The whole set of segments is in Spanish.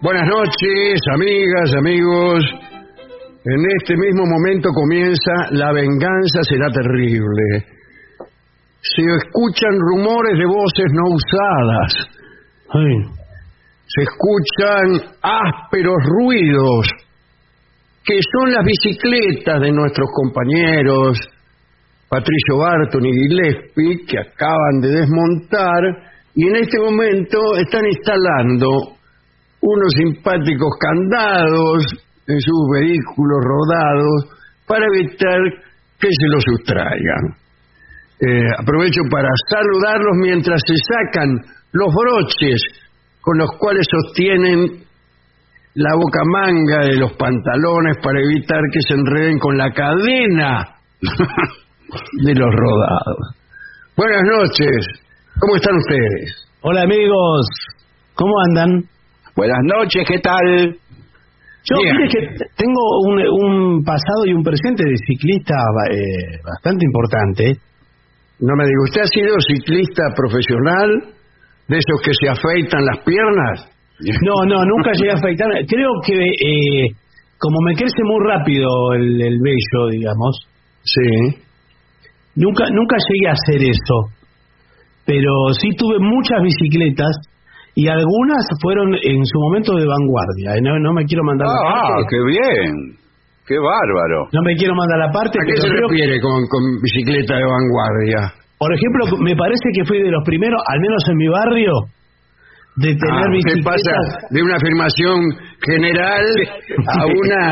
Buenas noches, amigas, amigos. En este mismo momento comienza La venganza será terrible. Se escuchan rumores de voces no usadas. Se escuchan ásperos ruidos que son las bicicletas de nuestros compañeros Patricio Barton y Gillespie que acaban de desmontar y en este momento están instalando unos simpáticos candados en sus vehículos rodados para evitar que se los sustraigan. Eh, aprovecho para saludarlos mientras se sacan los broches con los cuales sostienen la boca manga de los pantalones para evitar que se enreden con la cadena de los rodados. Buenas noches, ¿cómo están ustedes? Hola amigos, ¿cómo andan? Buenas noches, ¿qué tal? Yo mire que tengo un, un pasado y un presente de ciclista eh, bastante importante. No me diga, ¿usted ha sido ciclista profesional? ¿De esos que se afeitan las piernas? No, no, nunca llegué a afectarme. Creo que eh, como me crece muy rápido el, el vello, digamos, Sí. nunca nunca llegué a hacer eso. Pero sí tuve muchas bicicletas y algunas fueron en su momento de vanguardia. Eh, No, no me quiero mandar la Ah, parte. qué bien. Qué bárbaro. No me quiero mandar la parte. ¿A qué se creo- refiere con, con bicicleta de vanguardia? Por ejemplo, me parece que fui de los primeros, al menos en mi barrio, de tener Ah, ¿Qué bicicletas. pasa de una afirmación general a una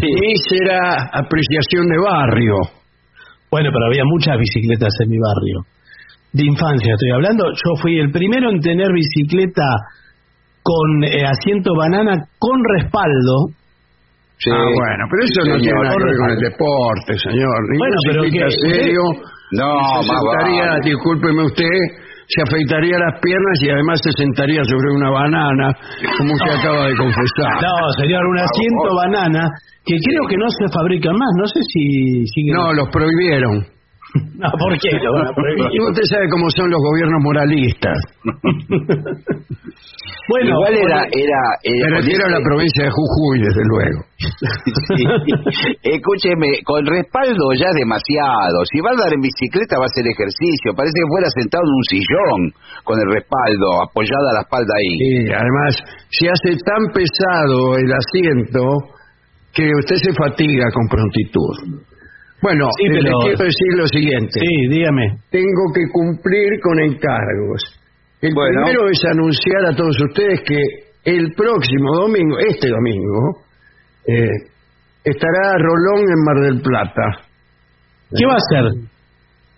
mísera apreciación de barrio? Bueno, pero había muchas bicicletas en mi barrio. De infancia estoy hablando. Yo fui el primero en tener bicicleta con eh, asiento banana con respaldo. Sí. Ah, bueno, pero eso no tiene nada que ver con el deporte, señor. Bueno, pero que- serio No, se sentaría, vale. discúlpeme usted, se afeitaría las piernas y además se sentaría sobre una banana, como usted acaba de confesar. No, señor, un asiento banana que creo que no se fabrican más. No sé si siguen. No, los prohibieron. No, ¿por qué? Lo van a prohibir? Y usted sabe cómo son los gobiernos moralistas. Bueno, Igual era, bueno, era, era Me con refiero a la ese- provincia de Jujuy, desde luego. Sí. Escúcheme, con respaldo ya es demasiado. Si va a andar en bicicleta va a hacer ejercicio. Parece que fuera sentado en un sillón con el respaldo, apoyada la espalda ahí. Y además, se hace tan pesado el asiento que usted se fatiga con prontitud. Bueno, Sí, pero- quiero decir lo siguiente. sí, dígame. Tengo que cumplir con encargos. El Bueno. primero es anunciar a todos ustedes que el próximo domingo, este domingo, eh, estará Rolón en Mar del Plata. ¿Qué va a hacer?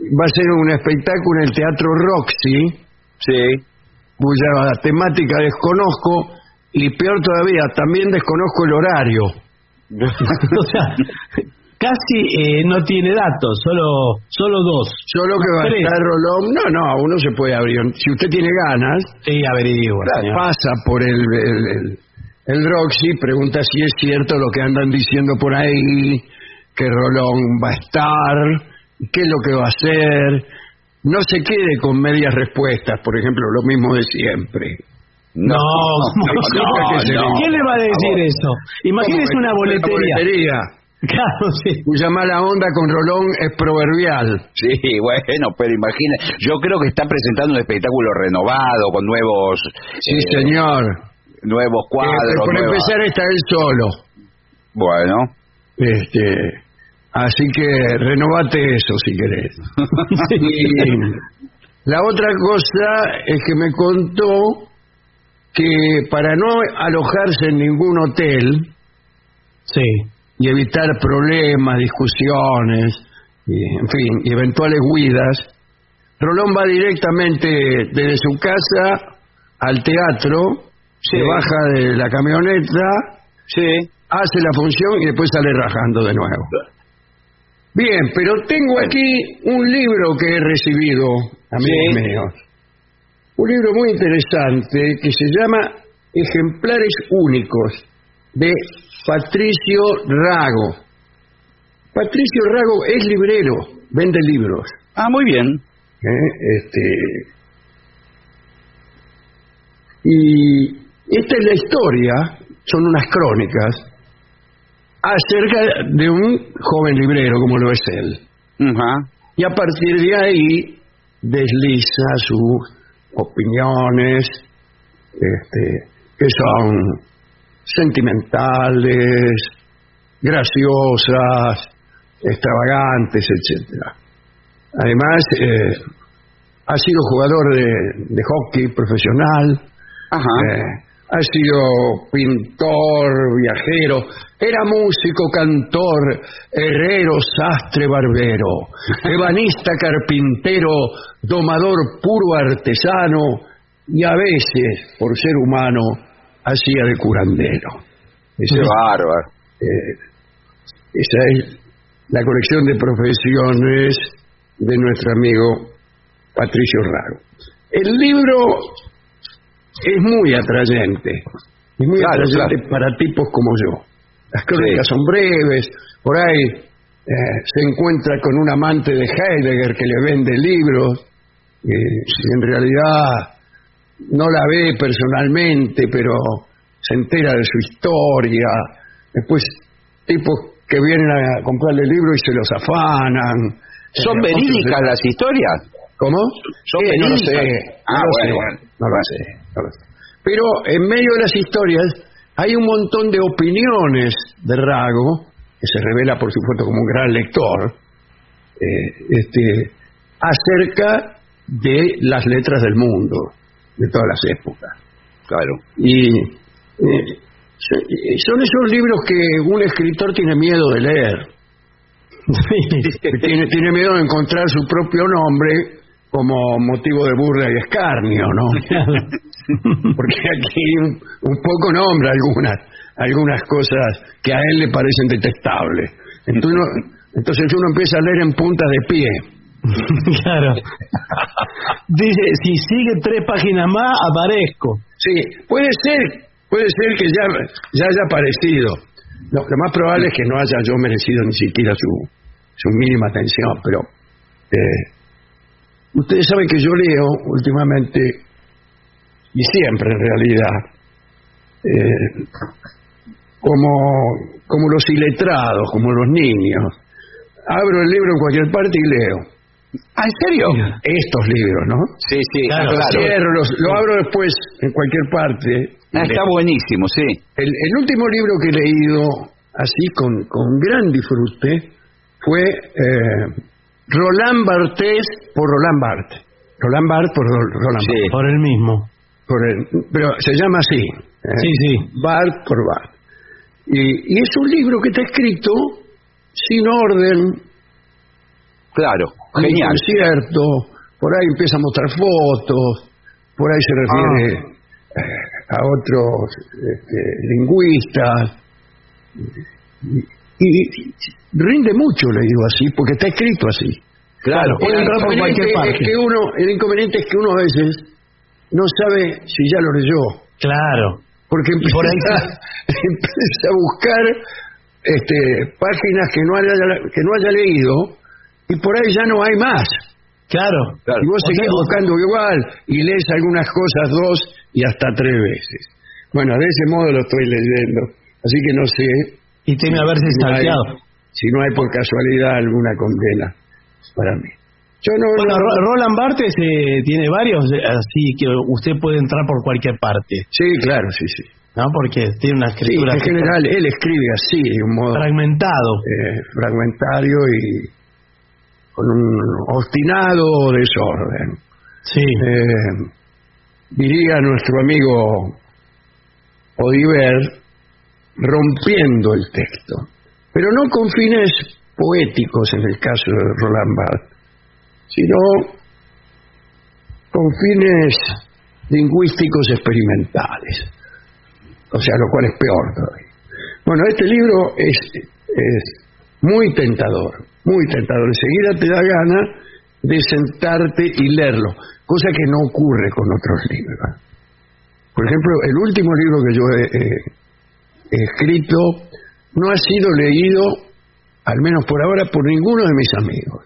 Va a ser un espectáculo en el Teatro Roxy, Sí. cuya temática desconozco y peor todavía, también desconozco el horario. o sea, casi eh, no tiene datos, solo solo dos. Solo que va a estar Rolón. No, no, uno se puede abrir. Si usted tiene ganas, Sí, pasa por el, el, el- el Roxy, pregunta si es cierto lo que andan diciendo por ahí, que Rolón va a estar, qué es lo que va a hacer. No se quede con medias respuestas, por ejemplo, lo mismo de siempre. No, ¿cómo no, ¿Quién le va a decir eso? Imagínese ¿Cómo una boletería. Claro, sí. cuya mala onda con Rolón es proverbial. Sí, bueno, pero imagina, yo creo que está presentando un espectáculo renovado con nuevos Sí, eh, señor. nuevos Eh, cuadros. por nuevas- empezar está él solo. Bueno. Este, así que renovate eso si querés. y la otra cosa es que me contó que para no alojarse en ningún hotel Sí. Y evitar problemas, discusiones, y, en fin, y eventuales huidas, Rolón va directamente desde su casa al teatro, Sí. se baja de la camioneta, Sí. hace la función y después sale rajando de nuevo. Bien, pero tengo aquí un libro que he recibido, amigos Sí. míos. Un libro muy interesante que se llama Ejemplares Únicos de Patricio Rago. Patricio Rago es librero, vende libros. Ah, muy bien. ¿eh? Este, y esta es la historia, son unas crónicas, acerca de un joven librero como lo es él. Ajá. Y a partir de ahí desliza sus opiniones, este, que son sentimentales, graciosas, extravagantes, etcétera. Además, eh, ha sido jugador de, de hockey profesional, Ajá. eh, ha sido pintor, viajero, era músico, cantor, herrero, sastre, barbero, ebanista, carpintero, domador puro artesano y a veces, por ser humano, hacía de curandero. Esa Qué es, bárbaro. eh, esa es la colección de profesiones de nuestro amigo Patricio Rago. El libro es muy atrayente, es muy Claro, atrayente claro. para tipos como yo. Las crónicas Sí. son breves, por ahí eh, se encuentra con un amante de Heidegger que le vende libros, eh, y en realidad no la ve personalmente, pero se entera de su historia. Después, tipos que vienen a comprarle libros y se los afanan. ¿Son Eh, verídicas las historias? ¿Cómo? ¿Son Eh, no lo sé. no Ah, bueno, sé, bueno. no lo sé, no lo sé. Pero en medio de las historias hay un montón de opiniones de Rago, que se revela, por supuesto, como un gran lector, eh, este, acerca de las letras del mundo, de todas las épocas. Claro. Y eh, son son esos libros que un escritor tiene miedo de leer. tiene, tiene miedo de encontrar su propio nombre como motivo de burla y escarnio, ¿no? Porque aquí un, un poco nombra algunas algunas cosas que a él le parecen detestables. Entonces uno, entonces uno empieza a leer en puntas de pie. claro. Dice, si sigue tres páginas más, aparezco. Sí, puede ser, puede ser que ya, ya haya aparecido. Lo, lo más probable es que no haya yo merecido ni siquiera su, su mínima atención, pero eh, ustedes saben que yo leo últimamente, y siempre en realidad, eh, como, como los iletrados, como los niños. Abro el libro en cualquier parte y leo. ¿Ah, en serio? Estos libros, ¿no? Sí, sí, Claro, cierro, los- lo abro después en cualquier parte. Ah, está buenísimo, sí. El, el último libro que he leído así con, con gran disfrute fue eh, Roland Barthes por Roland Barthes. Roland Barthes por Ro- Roland Sí. Barthes. Por el mismo. Por el- pero se llama así. eh, Sí, sí. Barthes por Barthes. Y, y es un libro que está escrito sin orden, Claro. ni Genial. concierto, por ahí empieza a mostrar fotos, por ahí se refiere Ah. a otros este, lingüistas. Y, y rinde mucho, le digo así, porque está escrito así. Claro. El Puede entrar por cualquier es parte. que uno, el inconveniente es que uno a veces no sabe si ya lo leyó, Claro. porque Y por ahí empieza, empieza a buscar este, páginas que no haya que no haya leído y por ahí ya no hay más. Claro. Claro. Y vos O seguís sea, o- buscando igual y lees algunas cosas dos y hasta tres veces. Bueno, de ese modo lo estoy leyendo. Así que no sé Y teme haberse si no si no hay por casualidad alguna condena para mí. Yo no, Bueno, no- Ro- Roland Barthes eh, tiene varios, eh, así que usted puede entrar por cualquier parte. Sí, claro, sí, sí. ¿no? Porque tiene una Sí, escritura en general él escribe así, de un modo fragmentado. eh, fragmentario y con un obstinado desorden. Sí. Eh, diría nuestro amigo Odiver, rompiendo el texto, pero no con fines poéticos en el caso de Roland Barthes, sino con fines lingüísticos experimentales, o sea, lo cual es peor todavía. Bueno, este libro es, es muy tentador, muy tentador. Enseguida te da gana de sentarte y leerlo, cosa que no ocurre con otros libros. Por ejemplo, el último libro que yo he, escrito no ha sido leído, al menos por ahora, por ninguno de mis amigos.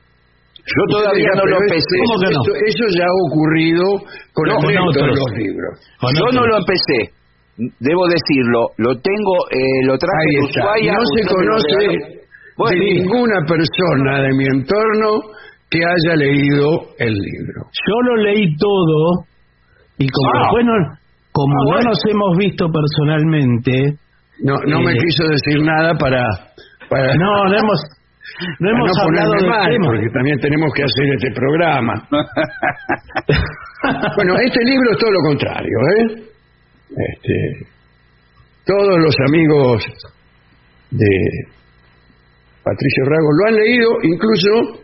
Yo todavía no lo empecé. eso- ¿Cómo que no? Eso, eso ya ha ocurrido con No, el de los libros. Con Yo no lo empecé. Debo decirlo, lo tengo, eh, lo traje de está. Ushuaia. No se conoce. Bueno, de ninguna persona de mi entorno que haya leído el libro. Yo lo leí todo y como Ah. después no, como Ah, no nos hemos visto personalmente, No, no me Eh. quiso decir nada para, para, no, no hemos, no hemos no hablado mal, tema. porque también tenemos que hacer este programa. bueno, este libro es todo lo contrario, ¿eh? Este, todos los amigos de Patricio Rago lo han leído, incluso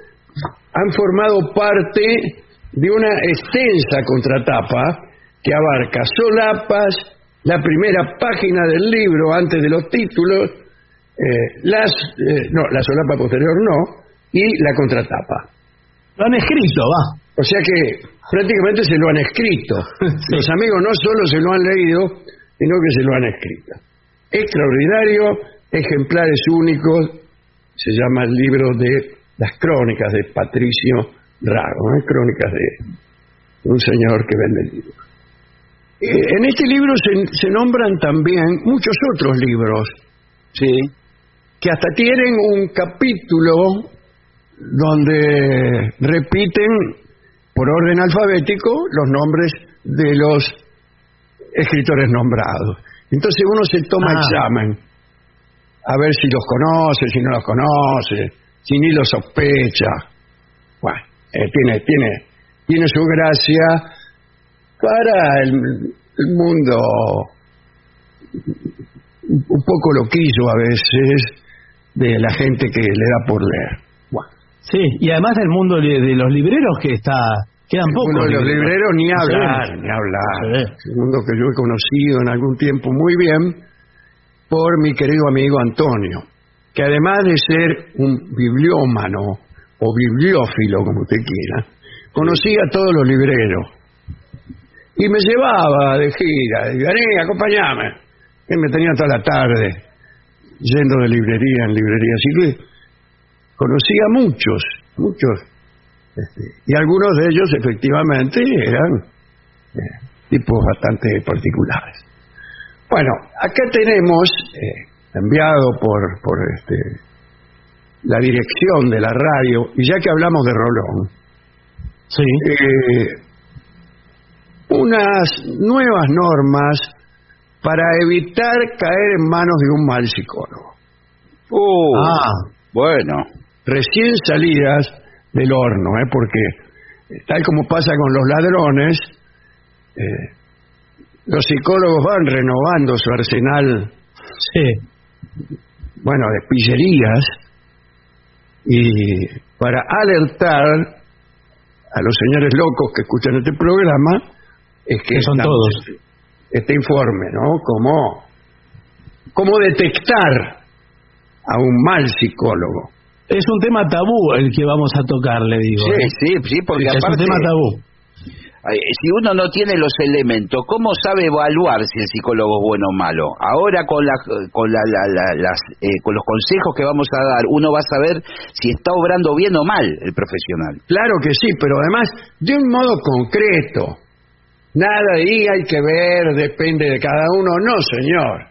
han formado parte de una extensa contratapa que abarca solapas, la primera página del libro antes de los títulos, eh, las eh, no, la solapa posterior no, y la contratapa. Lo han escrito, va. O sea que prácticamente se lo han escrito. Sí. Los amigos no solo se lo han leído, sino que se lo han escrito. Extraordinario, ejemplares únicos, se llama el libro de las crónicas de Patricio Rago, ¿eh? crónicas de un señor que vende libros. Eh, en este libro se, se nombran también muchos otros libros Sí. que hasta tienen un capítulo donde repiten por orden alfabético los nombres de los escritores nombrados. Entonces uno se toma Ah. examen a ver si los conoce, si no los conoce, si ni los sospecha. Bueno, eh, tiene, tiene, tiene su gracia para el, el mundo un poco loquillo a veces de la gente que le da por leer. Bueno, Sí, y además del mundo de, los libreros que está, quedan pocos. uno de los libreros. ni Sí. hablar, ni hablar. Sí. Es un mundo que yo he conocido en algún tiempo muy bien por mi querido amigo Antonio, que además de ser un bibliómano o bibliófilo, como usted quiera, conocía a todos los libreros. Y me llevaba de gira, y vení, acompañame. Él me tenía toda la tarde yendo de librería en librería, así que conocía a muchos, muchos. este, y algunos de ellos efectivamente eran eh, tipos bastante particulares. Bueno, acá tenemos, eh, enviado por, por este, la dirección de la radio, y ya que hablamos de Rolón, Sí. eh, unas nuevas normas para evitar caer en manos de un mal psicólogo. Uh, Ah, Bueno. Recién salidas del horno, ¿eh? porque eh, tal como pasa con los ladrones, eh, los psicólogos van renovando su arsenal sí. bueno, de pillerías y para alertar a los señores locos que escuchan este programa es que Que son todos. este informe, ¿no? Cómo cómo detectar a un mal psicólogo. Es un tema tabú el que vamos a tocar, le digo. Sí, ¿eh? sí, sí, porque es un tema tabú. Si uno no tiene los elementos, ¿cómo sabe evaluar si el psicólogo es bueno o malo? Ahora con la, con la, la- la- las, eh, con los consejos que vamos a dar, uno va a saber si está obrando bien o mal el profesional. Claro que sí, pero además de un modo concreto. Nada ahí hay que ver, depende de cada uno. No, señor.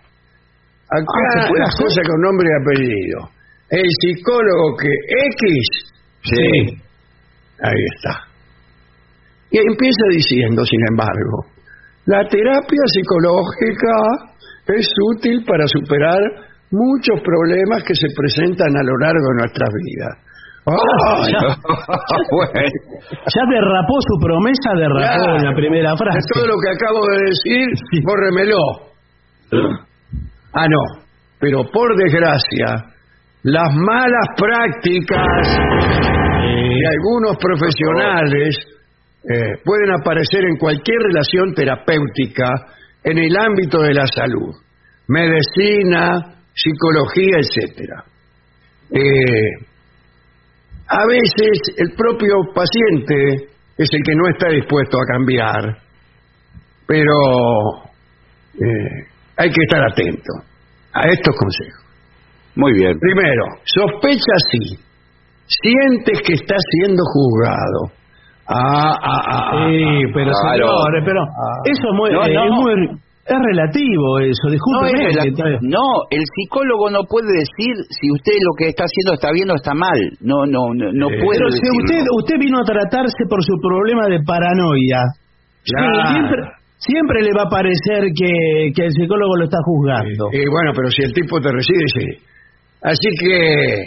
Acá Ah, ¿se puede las cosas con nombre y apellido. El psicólogo que X, Sí. ahí está. Y empieza diciendo, sin embargo, la terapia psicológica es útil para superar muchos problemas que se presentan a lo largo de nuestras vidas. ¡Ay! bueno, Ya derrapó su promesa, derrapó Claro. en la primera De frase. todo lo que acabo de decir, bórremelo. Ah, no. Pero por desgracia, las malas prácticas de algunos profesionales eh, pueden aparecer en cualquier relación terapéutica en el ámbito de la salud, medicina, psicología, etcétera. Eh, a veces el propio paciente es el que no está dispuesto a cambiar, pero eh, hay que estar atento a estos consejos. muy bien. Primero, sospecha sí. Sientes que estás siendo juzgado. Ah, ah, ah, ah, Sí, ah. pero Claro. señores, pero eso es muy, No, eh, no. es muy- es relativo eso, No, es el psicólogo no puede decir si usted lo que está haciendo está bien o está mal. No, no, no, no Eh, puede pero si usted usted vino a tratarse por su problema de paranoia, Claro. siempre, siempre le va a parecer que, que el psicólogo lo está juzgando. Y bueno, pero si el tipo te recibe, sí. Así que,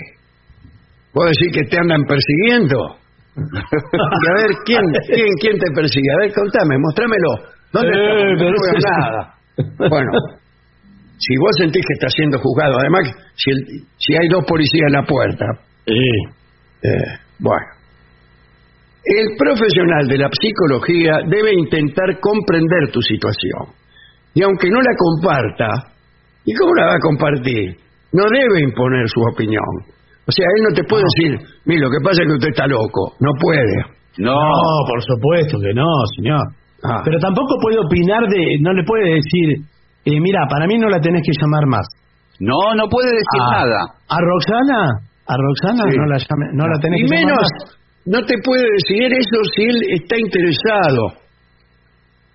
¿puedo decir que te andan persiguiendo? Y a ver, ¿quién, quién, quién te persigue? A ver, contame, mostrámelo. ¿Dónde Eh, está? No veo nada. Bueno, si vos sentís que estás siendo juzgado, además, si, el- si hay dos policías en la puerta, eh, bueno. El profesional de la psicología debe intentar comprender tu situación. Y aunque no la comparta, ¿y cómo la va a compartir? No debe imponer su opinión. O sea, él no te puede decir, mire, lo que pasa es que usted está loco. No puede. No, No, por supuesto que no, señor. Ah. Pero tampoco puede opinar de, no le puede decir, eh, mira, para mí no la tenés que llamar más. no, no puede decir Ah, nada. A Roxana, a Roxana Sí. no la llame, no la tenés y que menos, llamar más. no te puede decir eso si él está interesado.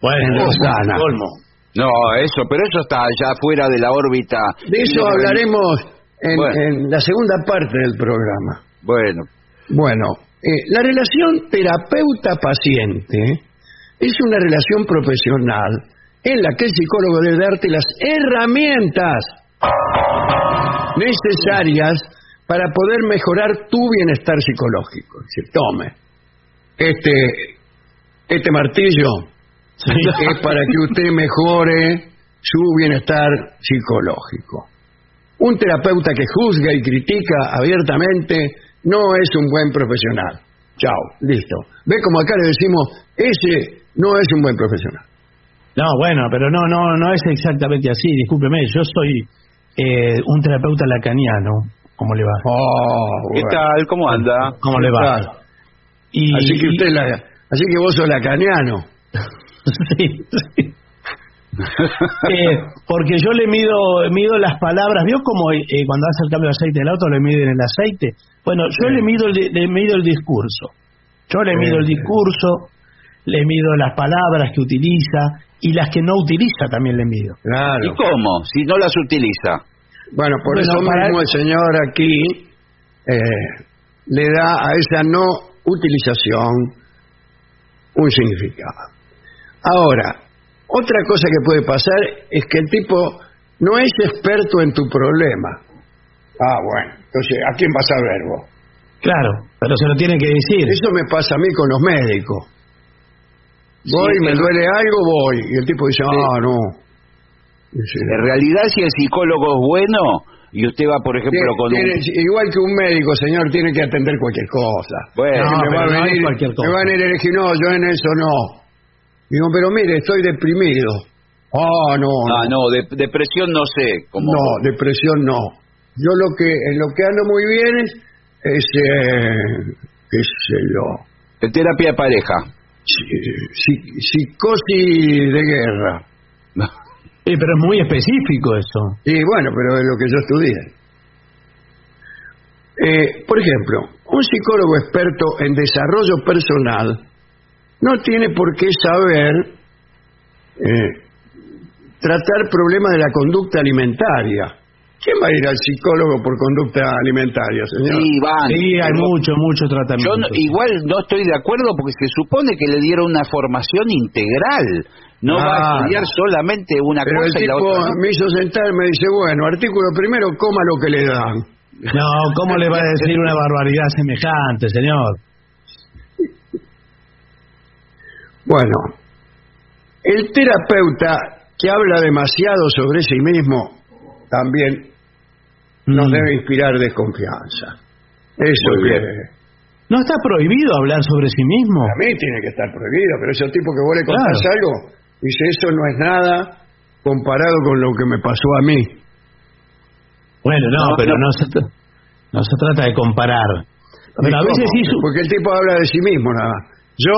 Bueno, Roxana. colmo. No, eso, pero eso está ya fuera de la órbita. De eso No, hablaremos en, Bueno. en la segunda parte del programa. Bueno, Bueno, eh, la relación terapeuta-paciente es una relación profesional en la que el psicólogo debe darte las herramientas necesarias para poder mejorar tu bienestar psicológico. Decir, tome, este, este martillo es para que usted mejore su bienestar psicológico. Un terapeuta que juzga y critica abiertamente no es un buen profesional. Chao, listo. Ve como acá le decimos, ese no es un buen profesional. No, bueno, pero no, no, no es exactamente así. Discúlpeme, yo soy eh, un terapeuta lacaniano. ¿Cómo le va? Oh, ¿qué bueno. tal? ¿Cómo anda? ¿Cómo le va? Claro. Y, Así que usted la- así que vos sos lacaniano. sí, sí. Eh, porque yo le mido mido las palabras, ¿vio como eh, cuando hace el cambio de aceite del auto le miden el aceite? Bueno, yo le mido el, le mido el discurso. Yo le mido el discurso, le mido las palabras que utiliza y las que no utiliza también le mido. ¿Y Claro. cómo? Si no las utiliza. Bueno, por Bueno, eso mismo el señor aquí eh, le da a esa no utilización un significado. Ahora, otra cosa que puede pasar es que el tipo no es experto en tu problema. Ah, bueno, entonces, ¿a quién vas a ver vos? Claro, pero se lo tiene que decir. Eso me pasa a mí con los médicos. Voy, Sí, me duele algo, voy. Y el tipo dice, ah, no. Dice, En realidad, si el psicólogo es bueno y usted va, por ejemplo, Tiene- con un... tiene- igual que un médico, señor, tiene que atender cualquier cosa. Bueno, No, me, va a no venir, cualquier cosa. me van a a no, yo en eso no. Digo, pero mire, estoy deprimido. Ah, no, Ah, no, de- depresión no sé. Como... no, depresión no. Yo lo que, en lo que ando muy bien es, es eh, qué sé yo, terapia de pareja. psi- psi- psicosis de guerra. Sí, pero es muy específico eso. Y bueno, pero es lo que yo estudié. Eh, por ejemplo, un psicólogo experto en desarrollo personal no tiene por qué saber eh, tratar problemas de la conducta alimentaria. ¿Quién va a ir al psicólogo por conducta alimentaria, señor? Sí, van. Sí, hay Pero mucho, mucho Yo tratamiento. no- igual no estoy de acuerdo porque se supone que le dieron una formación integral. No va a Ah, estudiar solamente una Pero el cosa y la otra. no. me hizo sentar me dice, bueno, artículo primero, coma lo que le dan. No, ¿cómo le va a decir una barbaridad semejante, señor? Bueno, el terapeuta que habla demasiado sobre sí mismo también nos Mm. debe inspirar desconfianza. Eso que. ¿No está prohibido hablar sobre sí mismo? a mí tiene que estar prohibido, pero ese tipo que vos le contás Claro. algo, dice, eso no es nada comparado con lo que me pasó a mí. Bueno, no, No, pero no. no, se, no se trata de comparar. Pero a ¿Y veces sí... su- Porque el tipo habla de sí mismo nada más. Yo,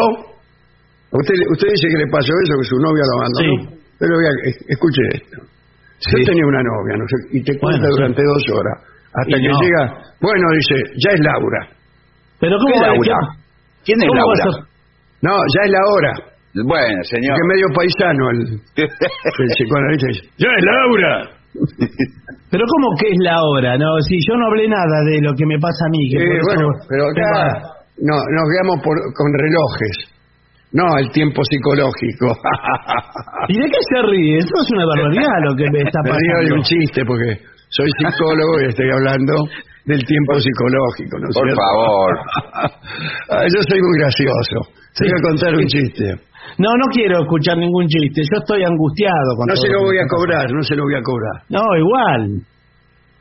usted, usted dice que le pasó eso, que su novia lo abandonó. Sí. Pero vea, es- escuche esto. Yo tenía una novia, no sé, y te cuenta Bueno, sí. durante dos horas. Hasta Y que no. llega, bueno, dice, ya es Laura. Pero ¿cómo ¿Qué va a Laura? ¿Quién es ¿Cómo va a Laura? No, ya es la hora. Bueno, señor. Que es medio paisano el, el psicoanalista. Dice, ya es Laura. Pero ¿cómo que es la hora? No, si yo no hablé nada de lo que me pasa a mí. Que eso- bueno, pero ¿Qué acá no, nos guiamos por, con relojes. No, el tiempo psicológico. ¿Y de qué se ríe? Eso es una barbaridad lo que me está Me río de pasando. un chiste porque soy psicólogo y estoy hablando del tiempo psicológico, ¿no es Por cierto? favor. Yo soy muy gracioso. Te voy a contar un chiste. No, no quiero escuchar ningún chiste. Yo estoy angustiado. Con No todo se lo voy me a pasando. cobrar, no se lo voy a cobrar. No, igual.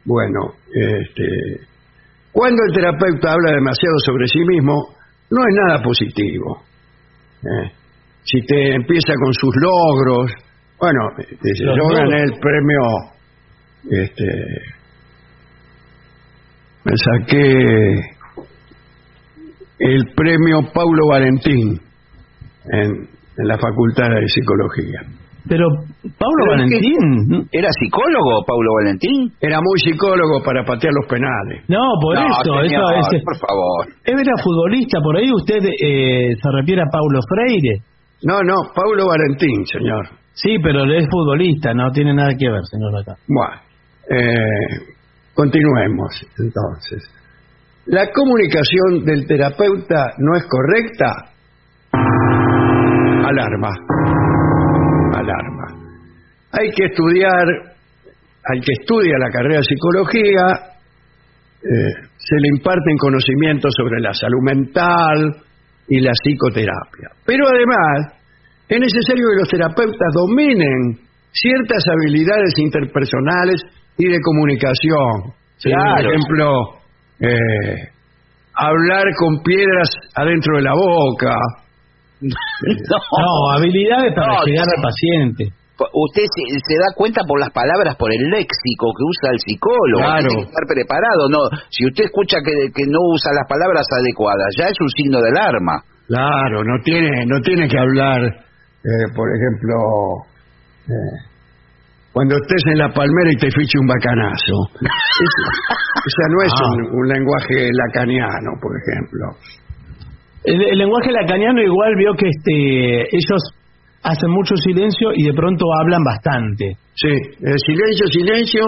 Bueno, este, cuando el terapeuta habla demasiado sobre sí mismo, no es nada positivo. ¿Eh? Si te empieza con sus logros, bueno, logros. gané el premio, este, me saqué el premio Paulo Valentín en, en la Facultad de Psicología. Pero, Pablo Pero es que- Valentín. ¿Era psicólogo, Paulo Valentín? Era muy psicólogo para patear los penales. No, por No, eso. señor, eso es, por favor. él era futbolista. Por ahí usted eh, se refiere a Paulo Freire. No, no, Paulo Valentín, señor. Sí, pero él es futbolista. No tiene nada que ver, señor acá. Bueno, eh, continuemos entonces. ¿La comunicación del terapeuta no es correcta? Alarma. Alarma. Hay que estudiar, al que estudia la carrera de psicología, eh, se le imparten conocimientos sobre la salud mental y la psicoterapia. Pero además, es necesario que los terapeutas dominen ciertas habilidades interpersonales y de comunicación. Sí, Por ejemplo, eh, hablar con piedras adentro de la boca. No, habilidades para No, llegar al paciente. Usted se, se da cuenta por las palabras, por el léxico que usa el psicólogo. Claro. Tiene que estar preparado. No, si usted escucha que, que no usa las palabras adecuadas, ya es un signo de alarma. Claro, no tiene, no tiene que hablar, eh, por ejemplo, eh, cuando estés en la palmera y te fiche un bacanazo. Ese, ese no es Ah. un, un lenguaje lacaniano, por ejemplo. El, el lenguaje lacaniano igual vio que este ellos hacen mucho silencio y de pronto hablan bastante. Sí, eh, silencio, silencio,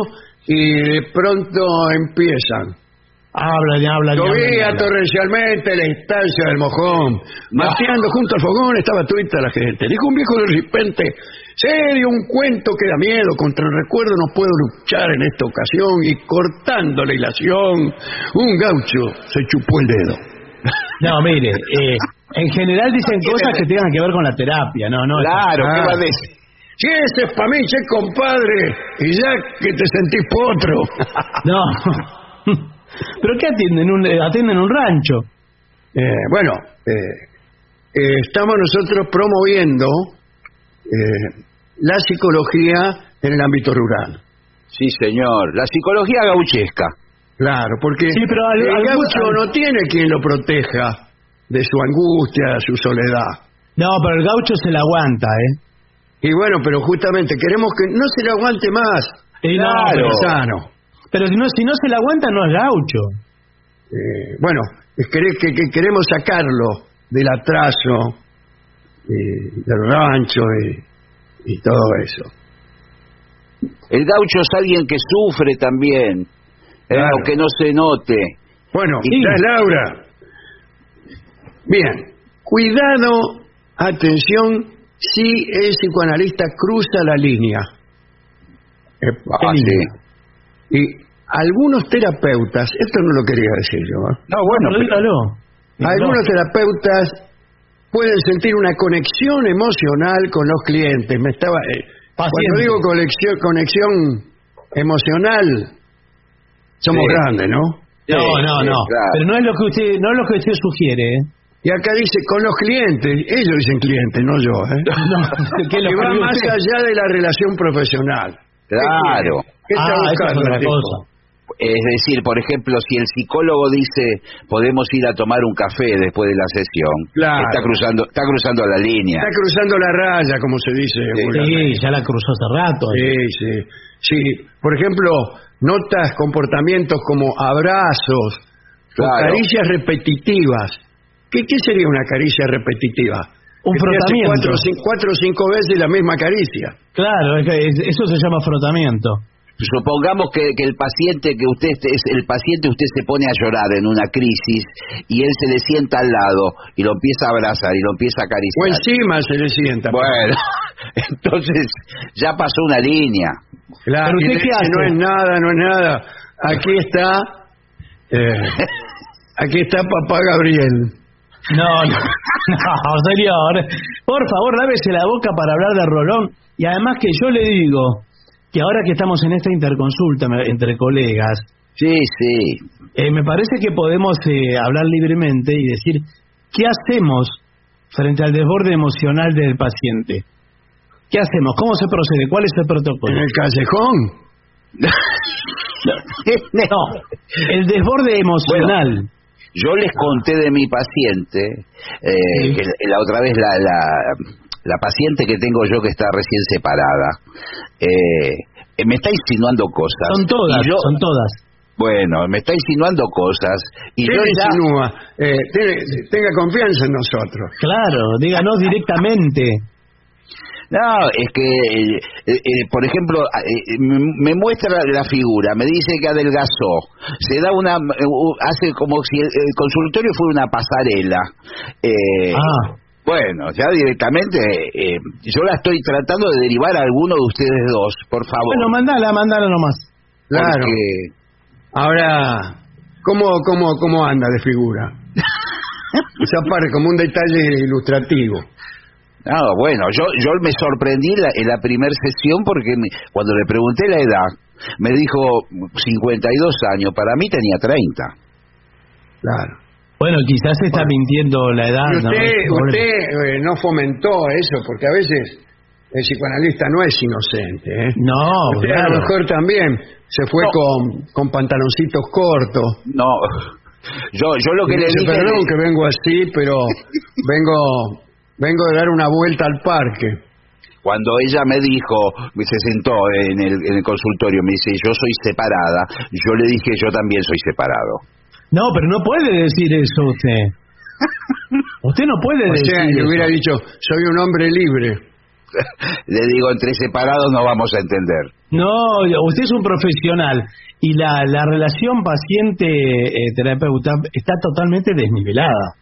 y de pronto empiezan. Hablan y hablan. hablan. torrencialmente la instancia del mojón. Mateando junto al fogón estaba tuita la gente. Dijo un viejo de repente, serio, un cuento que da miedo, contra el recuerdo no puedo luchar en esta ocasión. Y cortando la hilación, un gaucho se chupó el dedo. No, mire, eh, en general dicen cosas que tengan que ver con la terapia, no, no. Claro, ¿qué va a decir? Si ese es para mí, che, compadre, y ya que te sentís potro. No. ¿Pero qué atienden? Un, eh, atienden un rancho. Eh, bueno, eh, eh, estamos nosotros promoviendo eh, la psicología en el ámbito rural. Sí, señor. La psicología gauchesca. Claro, porque Sí, pero al- el al- gaucho al- no tiene quien lo proteja de su angustia, de su soledad. No, pero el gaucho se la aguanta, ¿eh? Y bueno, pero justamente queremos que no se lo aguante más. Y no, Claro. pero, Sano. pero si, no, si no se la aguanta, no es gaucho. Eh, bueno, es que, que- que queremos sacarlo del atraso, y del rancho y, y todo eso. El gaucho es alguien que sufre también, eh, Claro. aunque no se note. Bueno, Sí. Laura. Bien, cuidado, atención, si el psicoanalista cruza la línea. Epa, Ah, sí. sí. Y algunos terapeutas, esto no lo quería decir yo, ¿eh? No, bueno, pero- dígalo. algunos terapeutas pueden sentir una conexión emocional con los clientes. Me estaba, eh, cuando digo conexión, conexión emocional, somos Sí. grandes, ¿no? No, Sí, no, sí, no. claro. Pero no es lo que usted, no es lo que usted sugiere, ¿eh? Y acá dice con los clientes, ellos dicen clientes, no yo, ¿eh? No, que que va más usted. allá de la relación profesional. Claro. ¿Qué está Ah, es buscando otra cosa. Es decir, por ejemplo, si el psicólogo dice podemos ir a tomar un café después de la sesión, Claro. está cruzando, está cruzando la línea. Está cruzando la raya, como se dice. vulgarmente. Sí, ya la cruzó hace rato. Sí, sí. Sí, por ejemplo, notas comportamientos como abrazos, o caricias repetitivas. ¿Qué, ¿Qué sería una caricia repetitiva? Un Que te hace frotamiento. Cuatro, o cuatro o cinco veces la misma caricia. Claro, es que es- eso se llama frotamiento. Supongamos que, que el paciente que usted es el paciente usted se pone a llorar en una crisis y él se le sienta al lado y lo empieza a abrazar y lo empieza a O acariciar. encima se le sienta. Bueno, entonces ya pasó una línea. Claro, ¿Pero y usted le qué hace? No es nada, no es nada. Aquí está. eh, aquí está papá Gabriel. No, no, no, señor. Por favor, lávese la boca para hablar de Rolón. Y además que yo le digo que ahora que estamos en esta interconsulta entre colegas, Sí, sí. eh, me parece que podemos eh, hablar libremente y decir qué hacemos frente al desborde emocional del paciente. ¿Qué hacemos? ¿Cómo se procede? ¿Cuál es el En protocolo? el callejón. No, el desborde emocional. Yo les conté de mi paciente, eh, Sí. que la otra vez la, la, la paciente que tengo yo que está recién separada, eh, me está insinuando cosas. son todas, yo- son todas. Bueno, me está insinuando cosas y ¿Qué yo le ya... insinúa? Eh, tiene- tenga confianza en nosotros. Claro, díganos directamente. No, es que, eh, eh, por ejemplo, eh, me, me muestra la figura, me dice que adelgazó, se da una, eh, hace como si el, el consultorio fuera una pasarela. Eh, Ah, Bueno, ya directamente, eh, yo la estoy tratando de derivar a alguno de ustedes dos, por favor. bueno, mandala, mandala nomás. Claro. porque- Ahora, ¿cómo, cómo, cómo anda de figura? Esa parte como un detalle ilustrativo. No, bueno, yo yo me sorprendí la- en la primera sesión porque me- cuando le pregunté la edad, me dijo 52 años, para mí tenía 30. Claro. Bueno, quizás está mintiendo la edad. Y ¿no? usted, usted eh, no fomentó eso, porque a veces el psicoanalista no es inocente. ¿eh? No, Usted a lo mejor también se fue No. con, con pantaloncitos cortos. No, yo yo lo que Y le dije... perdón que vengo así, pero vengo vengo de dar una vuelta al parque. Cuando ella me dijo, me se sentó en el, en el consultorio, me dice, yo soy separada, yo le dije, yo también soy separado. No, pero no puede decir eso usted. Usted no puede O decir sea, le hubiera dicho, soy un hombre libre. Le digo, entre separados no vamos a entender. No, usted es un profesional y la, la relación paciente-terapeuta está totalmente desnivelada.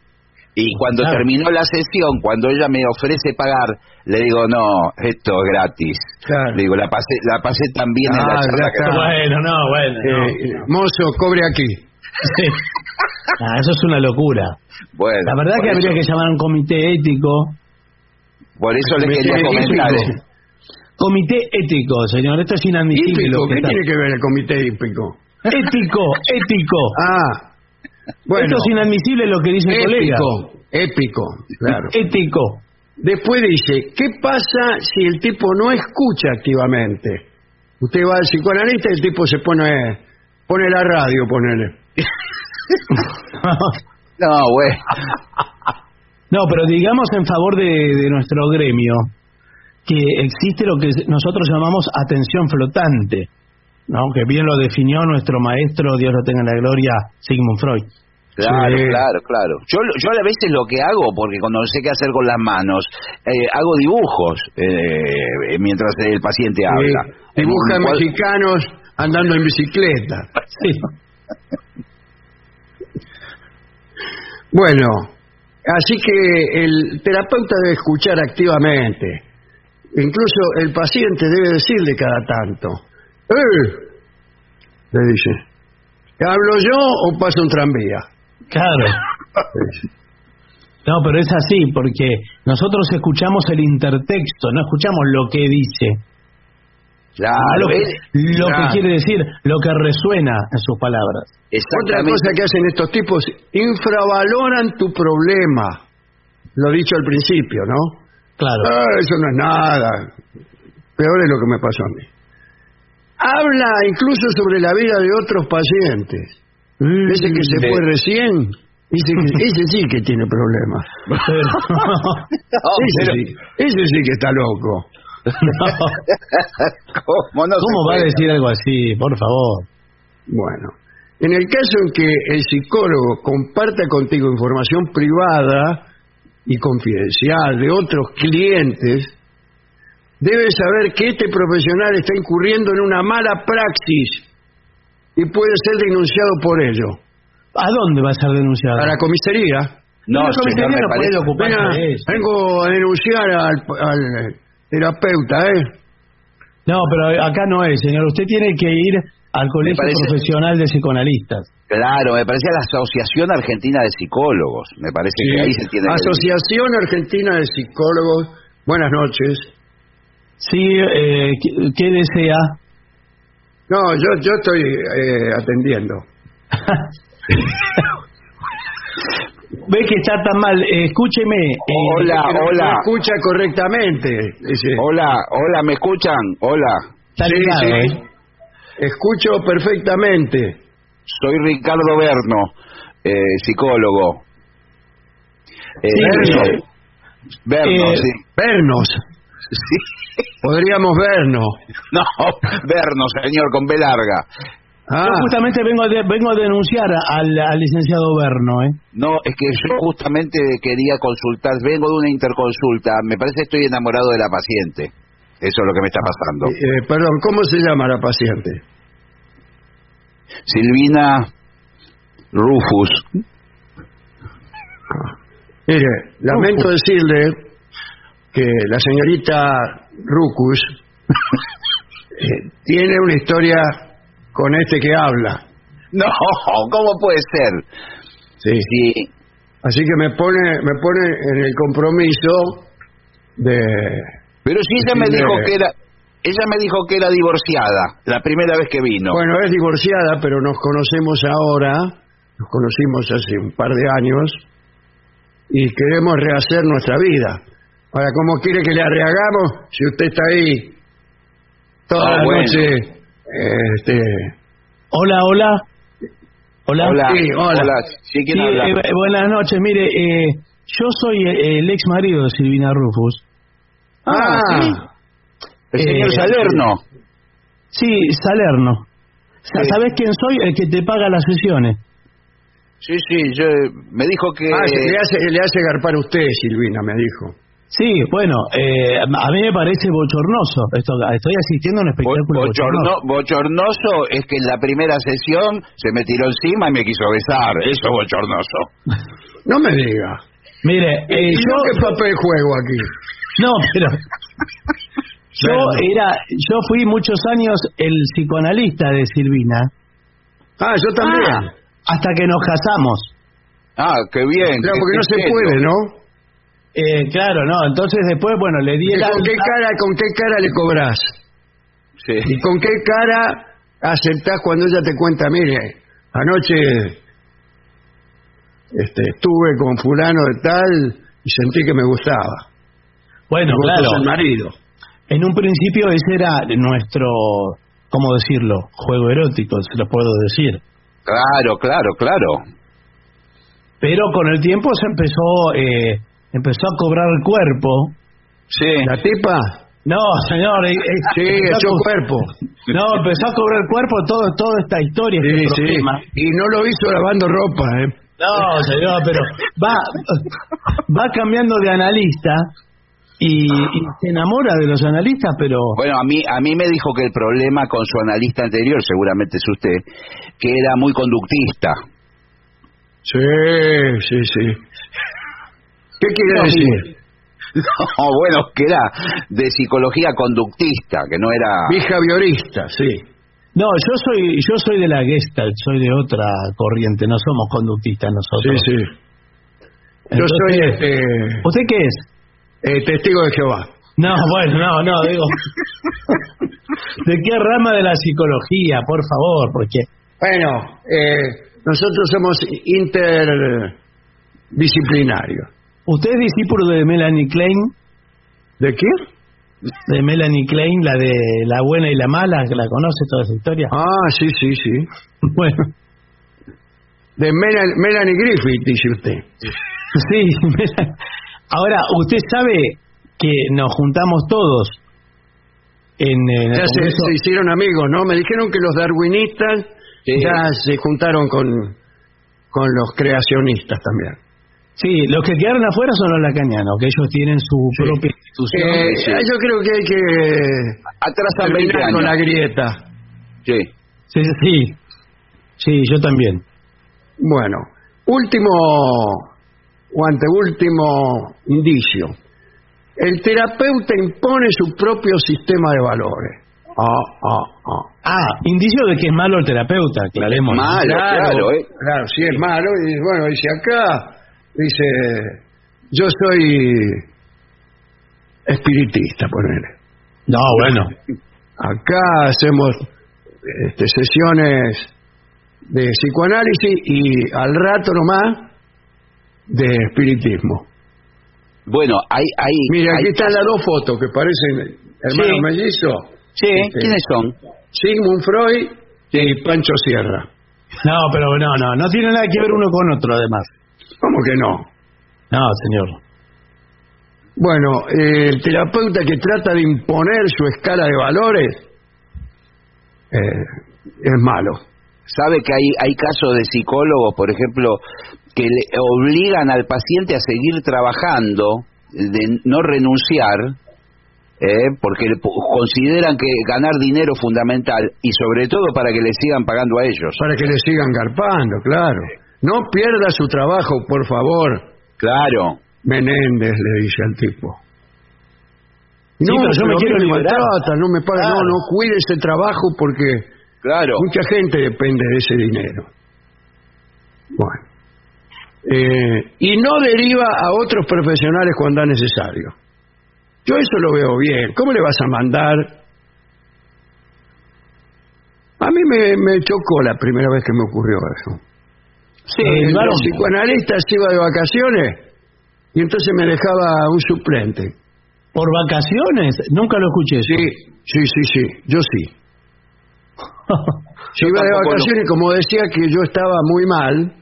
Y cuando Claro. terminó la sesión, cuando ella me ofrece pagar, le digo, no, esto es gratis. Claro. Le digo, la pasé, la pasé tan bien en la Ah, charla que-. Bueno, no, bueno. no. Eh, mozo, cobre aquí. Sí. Ah, eso es una locura. Bueno, La verdad que habría que llamar a un comité ético. Por eso le quería ético. comentar. Comité ético, señor. Esto es inadmisible. Hípico, lo que ¿qué está- tiene que ver el comité hípico? Ético, ético. Ah, bueno, Esto es inadmisible lo que dice el colega. épico, épico, claro. Ético. Después dice, ¿qué pasa si el tipo no escucha activamente? Usted va al psicoanalista y el tipo se pone, pone la radio, ponele. No, bueno. No, pero digamos en favor de, de nuestro gremio que existe lo que nosotros llamamos atención flotante, ¿no? que bien lo definió nuestro maestro, Dios lo tenga en la gloria, Sigmund Freud. Claro, Sí. claro, claro. Yo, yo a veces lo que hago, porque cuando no sé qué hacer con las manos, eh, hago dibujos eh, mientras el paciente habla. Sí, cuadro- mexicanos andando en bicicleta. Sí. Bueno, así que el terapeuta debe escuchar activamente. Incluso el paciente debe decirle cada tanto, ¡Eh! Le dice, ¿hablo yo o pasa un tranvía? Claro. No, pero es así, porque nosotros escuchamos el intertexto, no escuchamos lo que dice. Claro, lo que, lo que claro. quiere decir, lo que resuena en sus palabras. Otra cosa que hacen estos tipos, infravaloran tu problema. Lo dicho al principio, ¿no? Claro. Ah, eso no es nada. Peor es lo que me pasó a mí. Habla incluso sobre la vida de otros pacientes. Ese que se fue recién, ese, que- ese sí que tiene problemas. Ese, sí, ese sí que está loco. ¿Cómo, no se ¿Cómo va a decir algo así? Por favor. Bueno, en el caso en que el psicólogo comparta contigo información privada y confidencial de otros clientes, debes saber que este profesional está incurriendo en una mala praxis y puede ser denunciado por ello. ¿A dónde va a ser denunciado? A la comisaría. No, La señor, comisaría me no puede parece- ocuparse Venga, de eso. vengo a denunciar al, al, terapeuta, ¿eh? No, pero acá no es, señor. Usted tiene que ir al Colegio parece- Profesional de Psicoanalistas. Claro, me parece a la Asociación Argentina de Psicólogos. Me parece que ahí se tiene que- Asociación Argentina de Psicólogos. Buenas noches. Sí, eh, ¿qué, qué desea? No, yo, yo estoy eh, atendiendo. Ve que está tan mal. Eh, escúcheme. eh, Hola, no- hola. no escucha correctamente. dice. Hola, hola, ¿me escuchan? Hola. está Sí, ligado, sí. ¿eh? Escucho perfectamente. Soy Ricardo Berno, eh, psicólogo. Eh, Sí, Berno. Berno, eh, sí. Vernos. Sí. Podríamos vernos. No, Berno, señor, con B larga. Ah, Yo justamente vengo a, de- vengo a denunciar al, al licenciado Berno, ¿eh? No, es que yo justamente quería consultar, vengo de una interconsulta, me parece que estoy enamorado de la paciente. Eso es lo que me está pasando. eh, perdón, ¿cómo se llama la paciente? Silvina Rufus. Mire, lamento decirle que la señorita Rucus eh, tiene una historia con este que habla. No, ¿cómo puede ser? Sí. Sí, Así que me pone, me pone en el compromiso de... pero si ella me dijo que era, ella me dijo que era divorciada la primera vez que vino. Bueno, es divorciada, pero nos conocemos ahora, nos conocimos hace un par de años y queremos rehacer nuestra vida. Ahora, ¿cómo quiere que le rehagamos si usted está ahí toda Ah, la bueno. noche? Este, Hola, hola. Hola. Hola, Sí, hola. Sí, ¿quién Sí, habla? eh, buenas noches. Mire, eh, yo soy eh, el ex marido de Silvina Rufus. ah, sí. El señor eh, Salerno. Sí, Salerno. Sa- Sí. ¿Sabés quién soy? El que te paga las sesiones. Sí, sí, yo, me dijo que... ah, se- le, hace, le hace garpar a usted, Silvina, me dijo. Sí, bueno, eh, a mí me parece bochornoso. Esto, estoy asistiendo a un Bo- espectáculo bochorno- bochornoso. bochornoso es que en la primera sesión se me tiró encima y me quiso besar. Eso es bochornoso. No me diga. Mire, eh, ¿Y yo... qué papel juego aquí? No, pero... Yo era, yo fui muchos años el psicoanalista de Silvina, Ah, yo también. hasta que nos casamos. Ah, qué bien. Claro, porque no se serio. puede, ¿no? Eh, claro, no, entonces después, bueno, le di ¿Y el ¿Con qué cara, con qué cara le cobras? Sí. ¿Y con qué cara aceptás cuando ella te cuenta, mire, anoche este, estuve con fulano de tal y sentí que me gustaba? Bueno, claro, el marido. en un principio ese era nuestro, ¿cómo decirlo? Juego erótico, se lo puedo decir. Claro, claro, claro. Pero con el tiempo se empezó, eh, empezó a cobrar el cuerpo. Sí. ¿La tipa? No, señor, eh, eh, Sí, echó co- cuerpo. No, empezó a cobrar el cuerpo todo, toda esta historia, Sí, este sí. Y no lo hizo lavando ropa, ¿eh? No, señor, pero va, va cambiando de analista y, y se enamora de los analistas, pero Bueno, a mí, a mí me dijo que el problema con su analista anterior, seguramente es usted, que era muy conductista. Sí, sí, sí. ¿Qué quiere No, decir? No, bueno, que era de psicología conductista, que no era... Behaviorista, sí. no, yo soy yo soy de la Gestalt, soy de otra corriente, no somos conductistas Sí, nosotros. sí. Yo soy este, ¿Usted qué es? eh, testigo de Jehová. No, bueno, no, no, digo. ¿De qué rama de la psicología, por favor? Porque Bueno, eh, nosotros somos interdisciplinarios. Usted es discípulo de Melanie Klein, ¿De qué? de Melanie Klein, la de la buena y la mala, que la conoce toda esa historia. Ah, sí, sí, sí. Bueno, De Melanie, Melanie Griffith, dice usted. sí. Ahora, usted sabe que nos juntamos todos en, en el Ya se, hicieron amigos, ¿no? Me dijeron que los darwinistas Sí. ya se juntaron con, con los creacionistas también. Sí, los que quedaron afuera son los lacanianos, que ellos tienen su propia institución. Eh, sí. Yo creo que hay que Atrasan 20 terminar años. con la grieta. Sí. Sí, sí, sí, yo también. Bueno, último o anteúltimo indicio. El terapeuta impone su propio sistema de valores. Ah, ah, ah. Ah, indicio de que es malo el terapeuta, aclaremos. Malo, claro, ¿eh? Claro, sí es malo. Y bueno, dice acá, dice, yo soy espiritista, ponele. No, bueno. Acá hacemos este, sesiones de psicoanálisis y al rato nomás de espiritismo. Bueno, hay... hay Mira, hay- aquí están las dos fotos que parecen hermanos Sí. mellizos. Sí, Este, ¿quiénes son? Sigmund Freud y Pancho Sierra. No, pero no, no, no tiene nada que ver uno con otro, además. ¿Cómo que no? No, señor. Bueno, eh, el terapeuta que trata de imponer su escala de valores eh, es malo. ¿Sabe que hay, hay casos de psicólogos, por ejemplo, que le obligan al paciente a seguir trabajando, de no renunciar, eh, porque le pu- consideran que ganar dinero es fundamental y sobre todo para que le sigan pagando a ellos. Para que le sigan garpando, claro. No pierda su trabajo, por favor. Claro. Menéndez le dice al tipo. Sí, pero yo me quiero maltratan, no me pagan, Claro. no, no, cuide ese trabajo porque Claro. mucha gente depende de ese dinero. Bueno. Eh, y no deriva a otros profesionales cuando es necesario. Yo eso lo veo bien. ¿Cómo le vas a mandar? A mí me, me chocó la primera vez que me ocurrió eso. Sí, El claro. psicoanalista se iba de vacaciones y entonces me dejaba un suplente. ¿Por vacaciones? Nunca lo escuché. eso. Sí, sí, sí, sí, yo sí. Se Yo iba de vacaciones y como decía que yo estaba muy mal,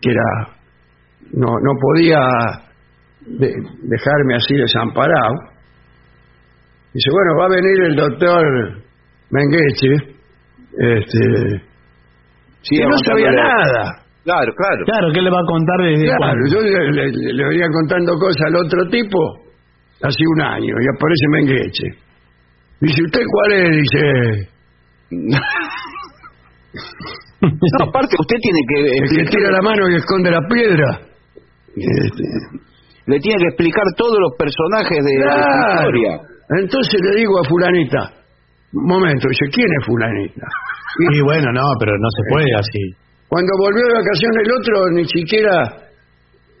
que era no no podía de- dejarme así desamparado. Dice, bueno, va a venir el doctor Mengeche, este, Sí, que no sabía nada. Claro, claro. Claro, ¿qué le va a contar desde Claro, yo le, le- le venía contando cosas al otro tipo hace un año y aparece Mengeche. Dice, ¿usted cuál es? Dice, No, aparte usted tiene que el que explicar- tira la mano y esconde la piedra. Este, le tiene que explicar todos los personajes de, claro. historia. Entonces le digo a fulanita, momento, dice, ¿quién es fulanita? Y bueno, no, pero no se puede así. Cuando volvió de vacaciones el otro, ni siquiera,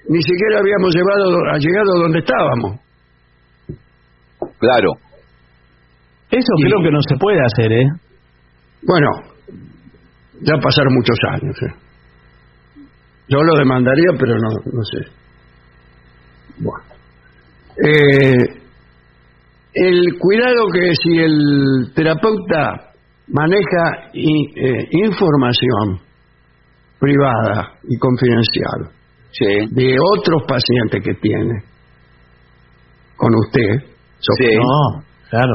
ni siquiera habíamos llevado, ha llegado donde estábamos. Claro. Eso Y- creo que no se puede hacer, ¿eh? Bueno, ya pasaron muchos años. ¿eh? Yo lo demandaría, pero no, no sé. Bueno. Eh, el cuidado que si el terapeuta maneja eh, información privada y confidencial Sí. de otros pacientes que tiene con usted, Sí. No, claro.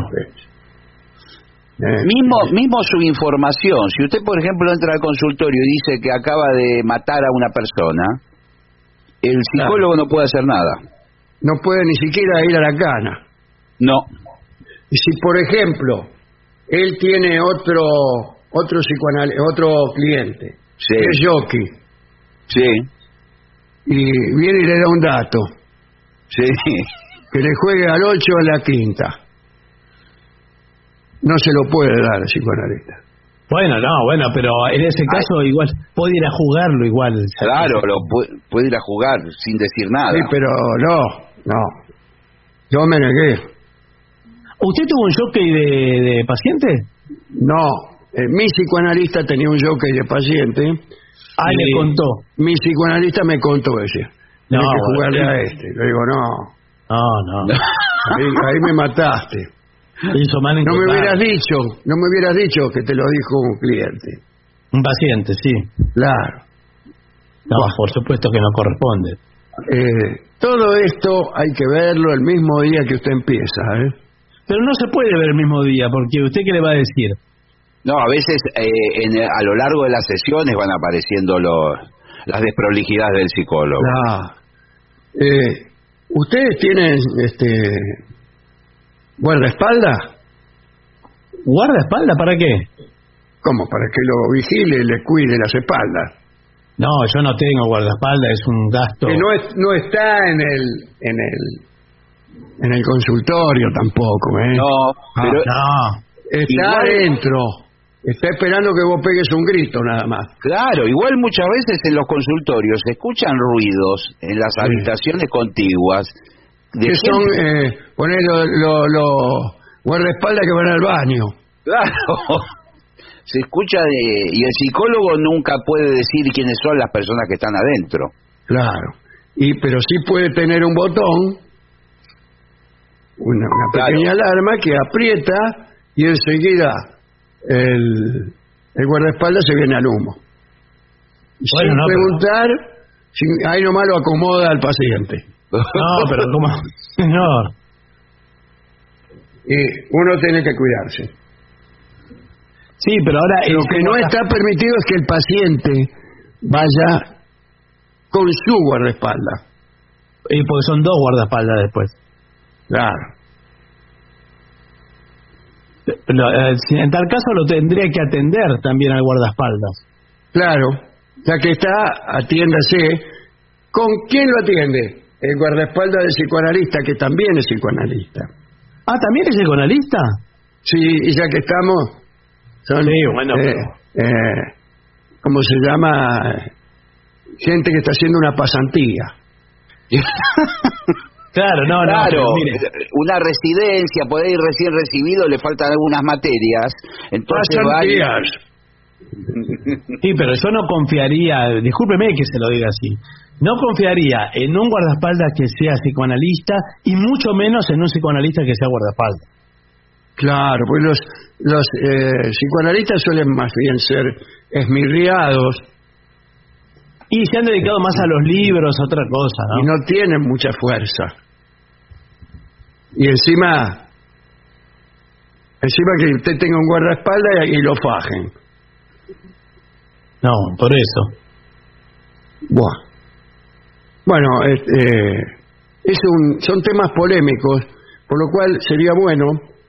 Eh, Mismo, mismo su información. Si usted, por ejemplo, entra al consultorio y dice que acaba de matar a una persona, el psicólogo no puede hacer nada. no puede ni siquiera ir a la cana. No. Y si, por ejemplo, él tiene otro otro psicoanal otro cliente, Sí. que es jockey, Sí. y viene y le da un dato, Sí. que le juegue al 8 a la quinta. No se lo puede dar al psicoanalista. Bueno, no, bueno, pero en ese caso igual puede ir a jugarlo igual. Claro, lo pu- puede ir a jugar sin decir nada. Sí, pero no, no. Yo me negué. ¿Usted tuvo un jockey de, de paciente? No, eh, mi psicoanalista tenía un jockey de paciente. Ah, le contó. Mi psicoanalista me contó ese. No, que jugarle a este. Le digo, no, No, no. ahí, ahí me mataste. Hizo mal en No me hubieras dicho, no me hubieras dicho que te lo dijo un cliente. Un paciente, sí. Claro. No, por supuesto que no corresponde. Eh, todo esto hay que verlo el mismo día que usted empieza, ¿eh? Pero no se puede ver el mismo día, porque ¿usted qué le va a decir? No, a veces eh, en- a lo largo de las sesiones van apareciendo los, las desprolijidades del psicólogo. Ah. Eh, ¿Ustedes tienen este guardaespaldas? ¿Guardaespaldas para qué? ¿Cómo? Para que lo vigile y le cuide las espaldas. No, yo no tengo guardaespaldas, es un gasto. Que no, es, no está en el, en el en el consultorio tampoco, ¿eh? No, Ah, pero No, Está igual- adentro. Está esperando que vos pegues un grito nada más. claro, igual muchas veces en los consultorios se escuchan ruidos en las Sí. habitaciones contiguas. De que son, eh, poner los lo, lo guardaespaldas que van al baño. Claro. Se escucha de, y el psicólogo nunca puede decir quiénes son las personas que están adentro. Claro. Y pero sí puede tener un botón, una, una Claro. pequeña alarma que aprieta y enseguida el, el guardaespaldas se viene al humo. Y Bueno, sin no, pero- preguntar, sin- ahí nomás lo acomoda al paciente. no, pero ¿cómo? Señor. Y uno tiene que cuidarse. Sí, pero ahora... Lo que no está permitido es que el paciente vaya con su guardaespaldas. Y porque son dos guardaespaldas después. Claro. Lo- eh, en tal caso lo tendría que atender también al guardaespaldas. Claro, ya que está, atiéndase. ¿Con quién lo atiende? El guardaespaldas del psicoanalista, que también es psicoanalista. Ah, ¿también es psicoanalista? Sí, y ya que estamos, son, Sí, bueno, eh, eh, ¿cómo se llama? Gente que está haciendo una pasantía. Claro, no, no. claro, pero mire, una residencia, puede ir recién recibido, le faltan algunas materias, entonces va y- Pasantías. Sí, pero yo no confiaría, discúlpeme que se lo diga así, no confiaría en un guardaespaldas que sea psicoanalista y mucho menos en un psicoanalista que sea guardaespaldas. Claro, pues los, los eh, psicoanalistas suelen más bien ser esmirriados Y se han dedicado más a los libros, a otra cosa, ¿no? y no tienen mucha fuerza. Y encima, encima que usted tenga un guardaespaldas y, y lo fajen. No, por eso. Buah. Bueno, este, es un, son temas polémicos, por lo cual sería bueno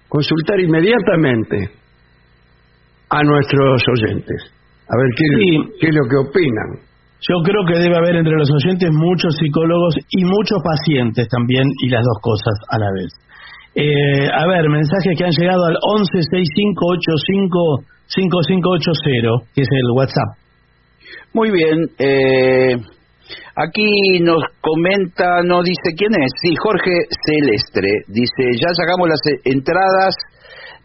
consultar inmediatamente a nuestros oyentes, a ver qué, Sí. qué es lo que opinan. Yo creo que debe haber entre los oyentes muchos psicólogos y muchos pacientes también, y las dos cosas a la vez. Eh, a ver, mensajes que han llegado al 1165855580, que es el WhatsApp. Muy bien. Eh, aquí nos comenta, no dice quién es. Sí, Jorge Celestre. Dice, ya sacamos las entradas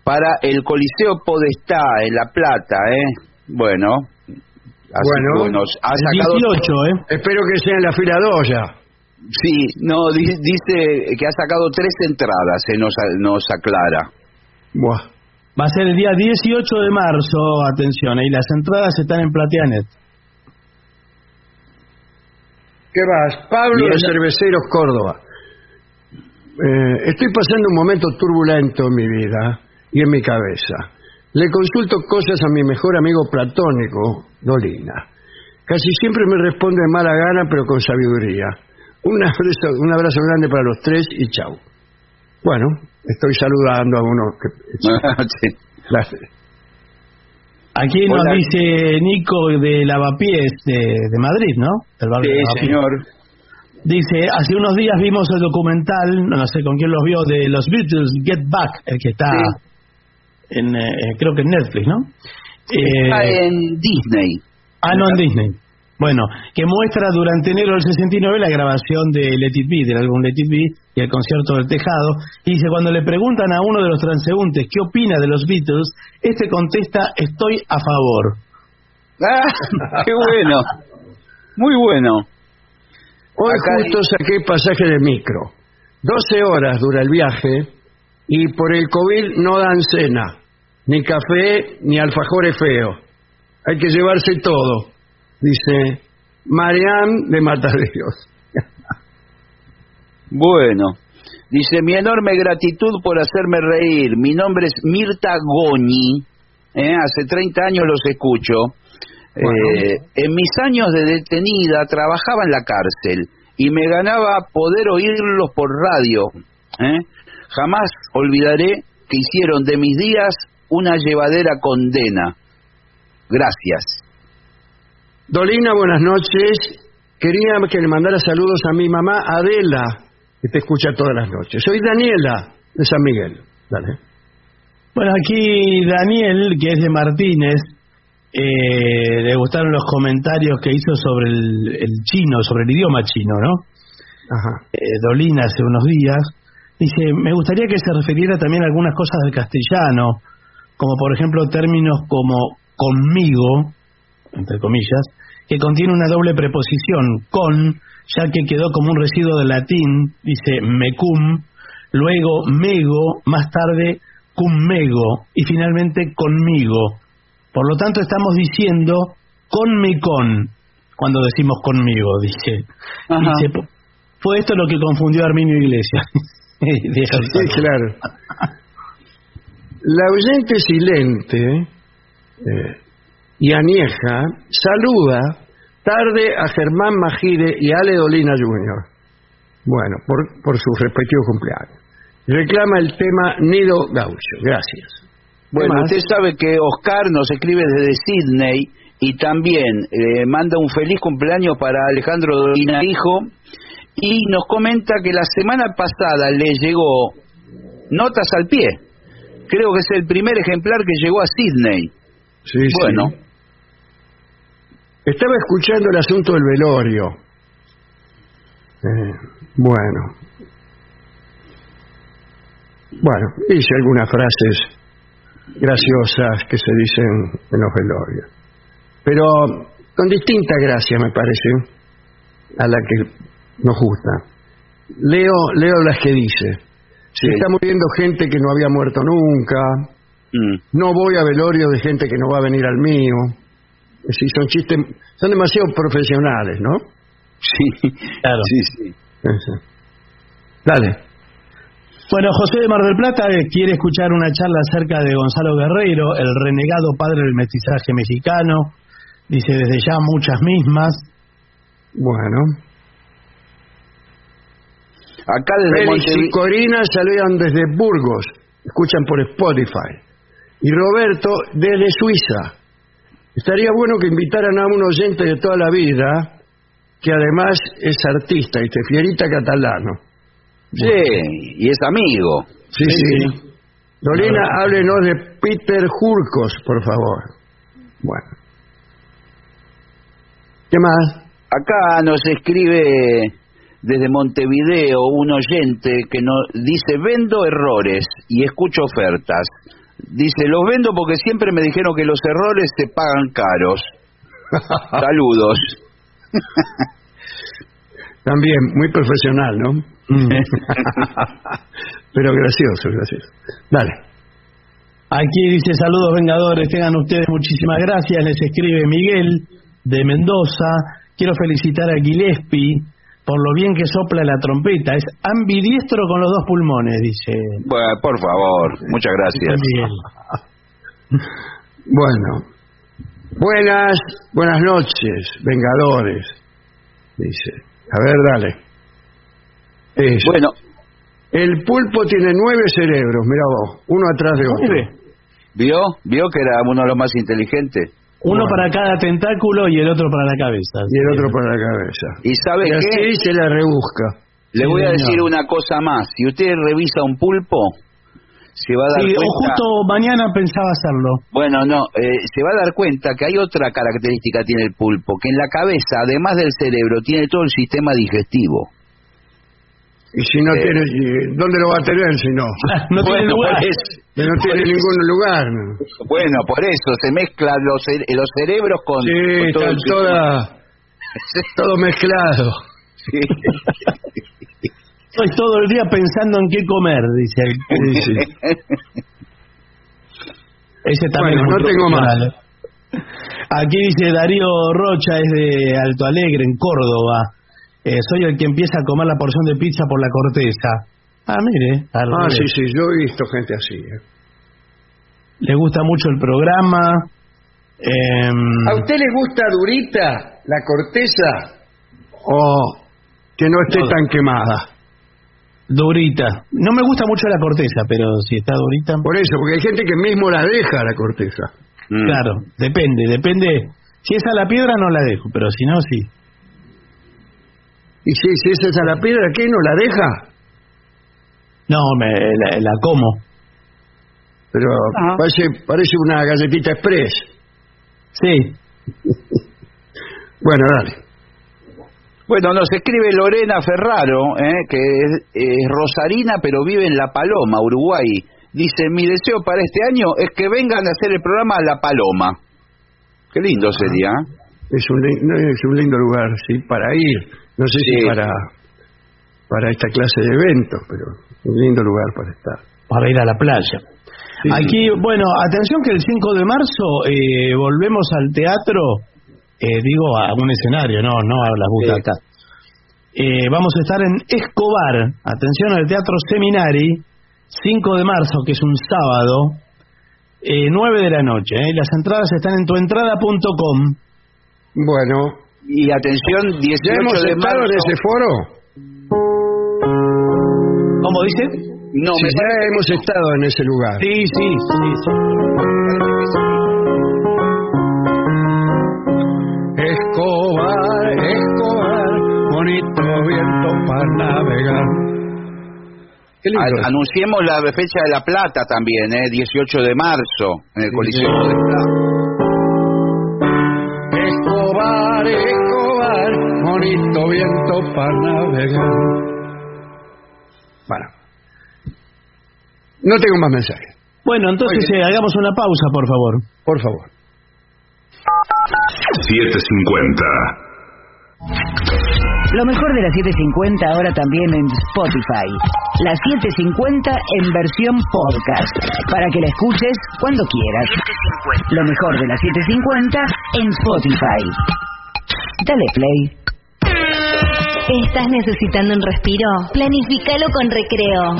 para el Coliseo Podestá en La Plata, ¿eh? Bueno. Así Bueno. que nos ha sacado... 18, ¿eh? Espero que sea en la fila 2 ya. Sí, no, di- dice que ha sacado tres entradas, se nos, nos aclara. Buah. Va a ser el día 18 de marzo, atención, y las entradas están en Plateanet. ¿Qué vas? Pablo de Cerveceros, Córdoba. Eh, estoy pasando un momento turbulento en mi vida y en mi cabeza. Le consulto cosas a mi mejor amigo platónico, Dolina. Casi siempre me responde de mala gana, pero con sabiduría. Un abrazo, un abrazo grande para los tres y chau. Bueno, estoy saludando a uno que... Sí. Las- Aquí nos Hola. dice Nico de Lavapiés de, de Madrid, ¿no? Del barrio Sí, de señor. Dice, hace unos días vimos el documental, no sé con quién los vio, de los Beatles Get Back, el que está Sí. En, eh, creo que en Netflix, ¿no? Está Eh, en Disney. Ah, no, en Disney. Bueno, que muestra durante enero del 69 la grabación de Let It Be, del álbum Let It Be, y el concierto del Tejado. Y dice, cuando le preguntan a uno de los transeúntes qué opina de los Beatles, este contesta, estoy a favor. Ah, qué bueno. Muy bueno. Hoy Acá justo saqué pasaje de micro. 12 horas dura el viaje y por el COVID no dan cena, ni café, ni alfajores feos. Hay que llevarse todo, dice Marianne de Mataderos. Bueno. Dice, mi enorme gratitud por hacerme reír. Mi nombre es Mirta Goñi. ¿eh? Hace 30 años los escucho. Eh, en mis años de detenida trabajaba en la cárcel y me ganaba poder oírlos por radio. ¿eh? Jamás olvidaré que hicieron de mis días una llevadera condena. Gracias. Dolina, buenas noches. Quería que le mandara saludos a mi mamá Adela, que te escucha todas las noches. Soy Daniela de San Miguel. Dale. Bueno, aquí Daniel, que es de Martínez, eh, le gustaron los comentarios que hizo sobre el, el chino, sobre el idioma chino, ¿no? Ajá. eh, Dolina hace unos días, dice, me gustaría que se refiriera también a algunas cosas del castellano, como por ejemplo términos como conmigo, entre comillas, que contiene una doble preposición, con, ya que quedó como un residuo del latín, dice mecum, luego mego, más tarde cum mego, y finalmente conmigo. Por lo tanto estamos diciendo con mi con, cuando decimos conmigo, dice. Dice, "Fu- fue esto lo que confundió a Arminio Iglesias. Sí, claro. La oyente silente eh, y anieja saluda tarde a Germán Magire y a Ale Dolina Jr. Bueno, por, por sus respectivos cumpleaños. Reclama el tema Nido Gaucho. Gracias. Bueno, usted sabe que Oscar nos escribe desde Sydney y también eh, manda un feliz cumpleaños para Alejandro Dolina Hijo y nos comenta que la semana pasada le llegó notas al pie. Creo que es el primer ejemplar que llegó a Sydney. Sí, sí. Bueno, Estaba escuchando el asunto del velorio. Eh, bueno. Bueno, hice algunas frases graciosas que se dicen en los velorios. Pero con distinta gracia, me parece, a la que nos gusta. Leo, leo las que dice. Se Sí. está muriendo gente que no había muerto nunca. mm, No voy a velorio de gente que no va a venir al mío. Es decir, son chistes, son demasiado profesionales, ¿no? sí, Claro. sí, sí. Eso. Dale. Bueno, José de Mar del Plata eh, quiere escuchar una charla acerca de Gonzalo Guerreiro, el renegado padre del mestizaje mexicano. Dice desde ya muchas mismas. Bueno. Acá desde Félix y. Corina salieron desde Burgos, escuchan por Spotify. Y Roberto desde Suiza. Estaría bueno que invitaran a un oyente de toda la vida, que además es artista, y Fierita Catalano. Sí, y es amigo. Sí, sí. Dolina, háblenos de Peter Jurcos, por favor. Bueno. ¿Qué más? Acá nos escribe desde Montevideo un oyente que nos dice vendo errores y escucho ofertas. Dice, los vendo porque siempre me dijeron que los errores se pagan caros. Saludos. También, muy profesional, ¿no? Mm. Pero gracioso, gracioso. Dale. Aquí dice saludos vengadores, tengan ustedes muchísimas gracias. Les escribe Miguel de Mendoza. Quiero felicitar a Gillespie por lo bien que sopla la trompeta. Es ambidiestro con los dos pulmones, dice Bueno, por favor, muchas gracias. Bueno. Buenas, buenas noches, vengadores. Dice. A ver, dale. Eso. Bueno, El pulpo tiene nueve cerebros, mira vos, uno atrás de otro. Nueve. ¿vio? ¿Vio que era uno de los más inteligentes? Uno para cada tentáculo y el otro para la cabeza. Y el otro para la cabeza. ¿Y sabe Y qué? así se la rebusca. Le Sí, voy a decir una cosa más. Si usted revisa un pulpo, se va a dar Sí, o cuenta... justo mañana pensaba hacerlo. Bueno, no, eh, se va a dar cuenta que hay otra característica tiene el pulpo, que en la cabeza, además del cerebro, tiene todo el sistema digestivo. Y si no Eh. tiene, y- ¿dónde lo va a tener si no? No tiene lugar. eso- no tiene ningún lugar. Bueno, por eso se mezclan los, los cerebros con, Sí, con todo está el toda, todo mezclado. Sí. Estoy todo el día pensando en qué comer, dice el Sí, sí. Ese también Bueno, es no tengo profesional, ¿eh? Aquí dice Darío Rocha, es de Alto Alegre, en Córdoba. Eh, soy el que empieza a comer la porción de pizza por la corteza. Ah, mire. al Ah, revés. sí, sí, yo he visto gente así. ¿eh? Le gusta mucho el programa. Em, ¿A usted le gusta durita la corteza o que no esté No. tan quemada? durita. No me gusta mucho la corteza, pero si está durita. Por eso, porque hay gente que mismo la deja la corteza. Mm. Claro, depende, depende. Si es a la piedra no la dejo, pero si no, sí. Y si, si esa es a la piedra, ¿qué? ¿No la deja? No, me, la, la como. Pero Ah. parece, parece una galletita express. Sí. Bueno, dale. Bueno, nos escribe Lorena Ferraro, eh, que es, es rosarina pero vive en La Paloma, Uruguay. Dice, mi deseo para este año es que vengan a hacer el programa La Paloma. Qué lindo sería. ¿eh? Es un, es un lindo lugar, sí, para ir. No sé si para, para esta clase de eventos, pero un lindo lugar para estar. Para ir a la playa. Sí, Aquí, bueno, atención que el 5 de marzo eh, volvemos al teatro, eh, digo, a un escenario, no, no a las butacas. Eh, vamos a estar en Escobar, atención al Teatro Seminari, 5 de marzo, que es un sábado, eh, 9 de la noche. eh. Las entradas están en tuentrada.com. Bueno, Y atención, 18 ¿ya hemos de estado marzo. en ese foro? ¿Cómo dice? No, Sí, me ya hemos estado en ese lugar. Sí, sí, sí. sí. Escobar, Escobar, bonito viento para navegar. Anunciemos la fecha de La Plata también, ¿eh? 18 de marzo, en el Coliseo de Plata. Escobar, bonito viento para navegar. Bueno. No tengo más mensajes, Bueno, entonces eh, hagamos una pausa, por favor. por favor. 750. Lo mejor de la 750 ahora también en Spotify. La 750 en versión podcast. Para que la escuches cuando quieras. Lo mejor de la 750 en Spotify. Dale play. ¿Estás necesitando un respiro? Planificalo con Recreo.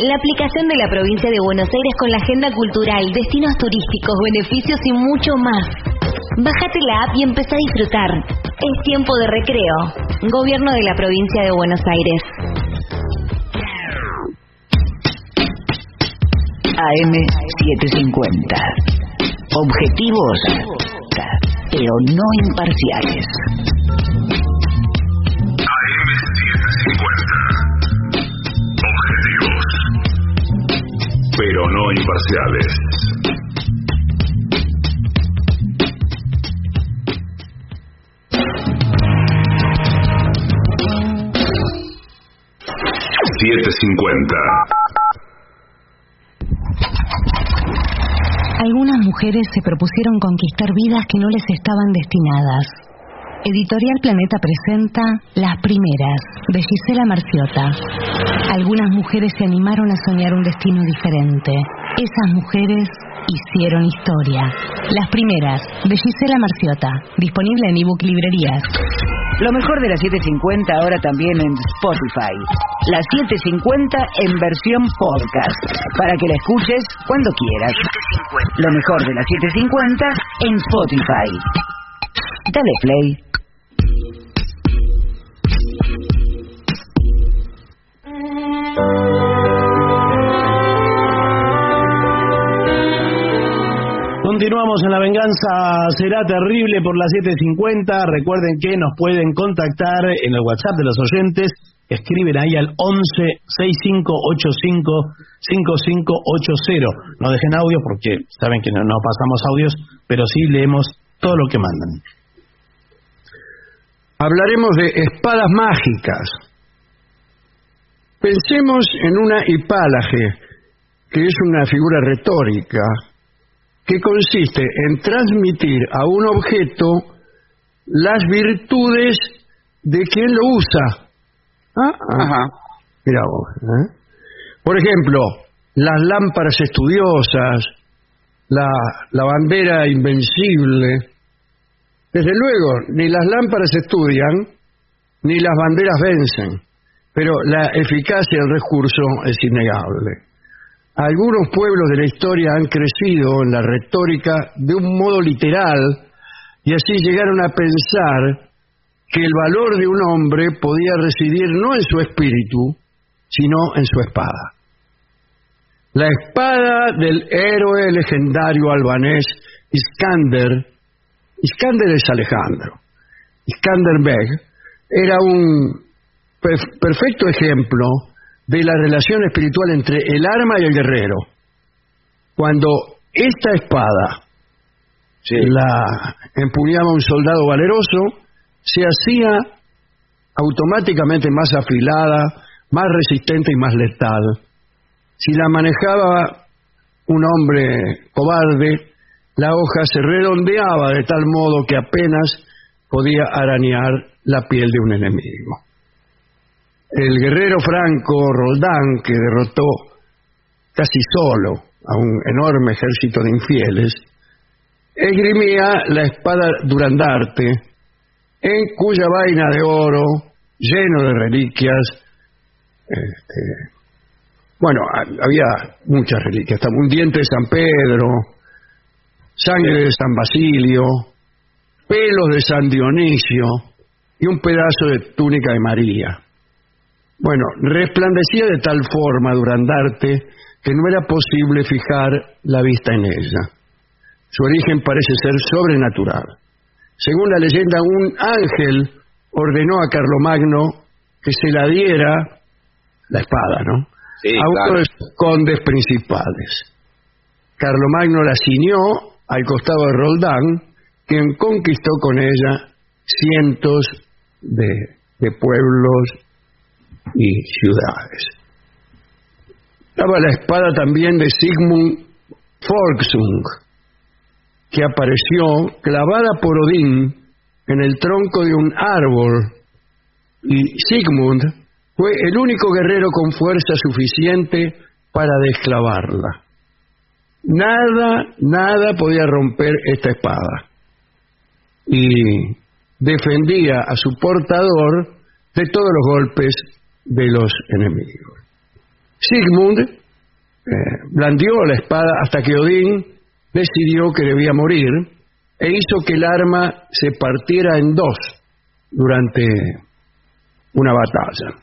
La aplicación de la provincia de Buenos Aires con la agenda cultural, destinos turísticos, beneficios y mucho más. Bájate la app y empezá a disfrutar. Es tiempo de recreo. Gobierno de la provincia de Buenos Aires. AM 750. Pero no imparciales. Objetivos. Pero no imparciales. Siete cincuenta. Algunas mujeres se propusieron conquistar vidas que no les estaban destinadas. Editorial Planeta presenta Las Primeras, de Gisela Marciota. Algunas mujeres se animaron a soñar un destino diferente. Esas mujeres hicieron historia. Las Primeras, de Gisela Marciota. Disponible en ebook librerías. Lo mejor de la 750 ahora también en Spotify. La 750 en versión podcast. Para que la escuches cuando quieras. Lo mejor de la 750 en Spotify. Dale play. Continuamos en La Venganza Será Terrible por las 7.50. Recuerden que nos pueden contactar en el WhatsApp de los oyentes. Escriben ahí al 11 6585 5580. No dejen audio porque saben que no, no pasamos audios, pero sí leemos todo lo que mandan. Hablaremos de espadas mágicas. Pensemos en una hipálaje, que es una figura retórica que consiste en transmitir a un objeto las virtudes de quien lo usa. Ah, ah. Ajá. Mira vos. ¿eh? Por ejemplo, las lámparas estudiosas, la, la bandera invencible. Desde luego, ni las lámparas estudian, ni las banderas vencen, pero la eficacia del recurso es innegable. Algunos pueblos de la historia han crecido en la retórica de un modo literal y así llegaron a pensar que el valor de un hombre podía residir no en su espíritu, sino en su espada. La espada del héroe legendario albanés Iskander, Iskander es Alejandro, Iskander Beg, era un perf- perfecto ejemplo de la relación espiritual entre el arma y el guerrero. Cuando esta espada Sí. la empuñaba un soldado valeroso, se hacía automáticamente más afilada, más resistente y más letal. Si la manejaba un hombre cobarde, la hoja se redondeaba de tal modo que apenas podía arañar la piel de un enemigo. El guerrero franco Roldán, que derrotó casi solo a un enorme ejército de infieles, esgrimía la espada Durandarte, en cuya vaina de oro, lleno de reliquias, este, bueno, ha- había muchas reliquias, un diente de San Pedro, sangre de San Basilio, pelos de San Dionisio y un pedazo de túnica de María. Bueno, resplandecía de tal forma Durandarte que no era posible fijar la vista en ella. Su origen parece ser sobrenatural. Según la leyenda, un ángel ordenó a Carlomagno que se la diera, la espada, ¿no? Sí, a uno claro. de sus condes principales. Carlomagno la ciñó al costado de Roldán, quien conquistó con ella cientos de, de pueblos y ciudades. Estaba la espada también de Sigmund Folksung, que apareció clavada por Odín en el tronco de un árbol, y Sigmund fue el único guerrero con fuerza suficiente para desclavarla. Nada, nada podía romper esta espada. Y defendía a su portador de todos los golpes de los enemigos. Sigmund eh, blandió la espada hasta que Odín decidió que debía morir e hizo que el arma se partiera en dos durante una batalla.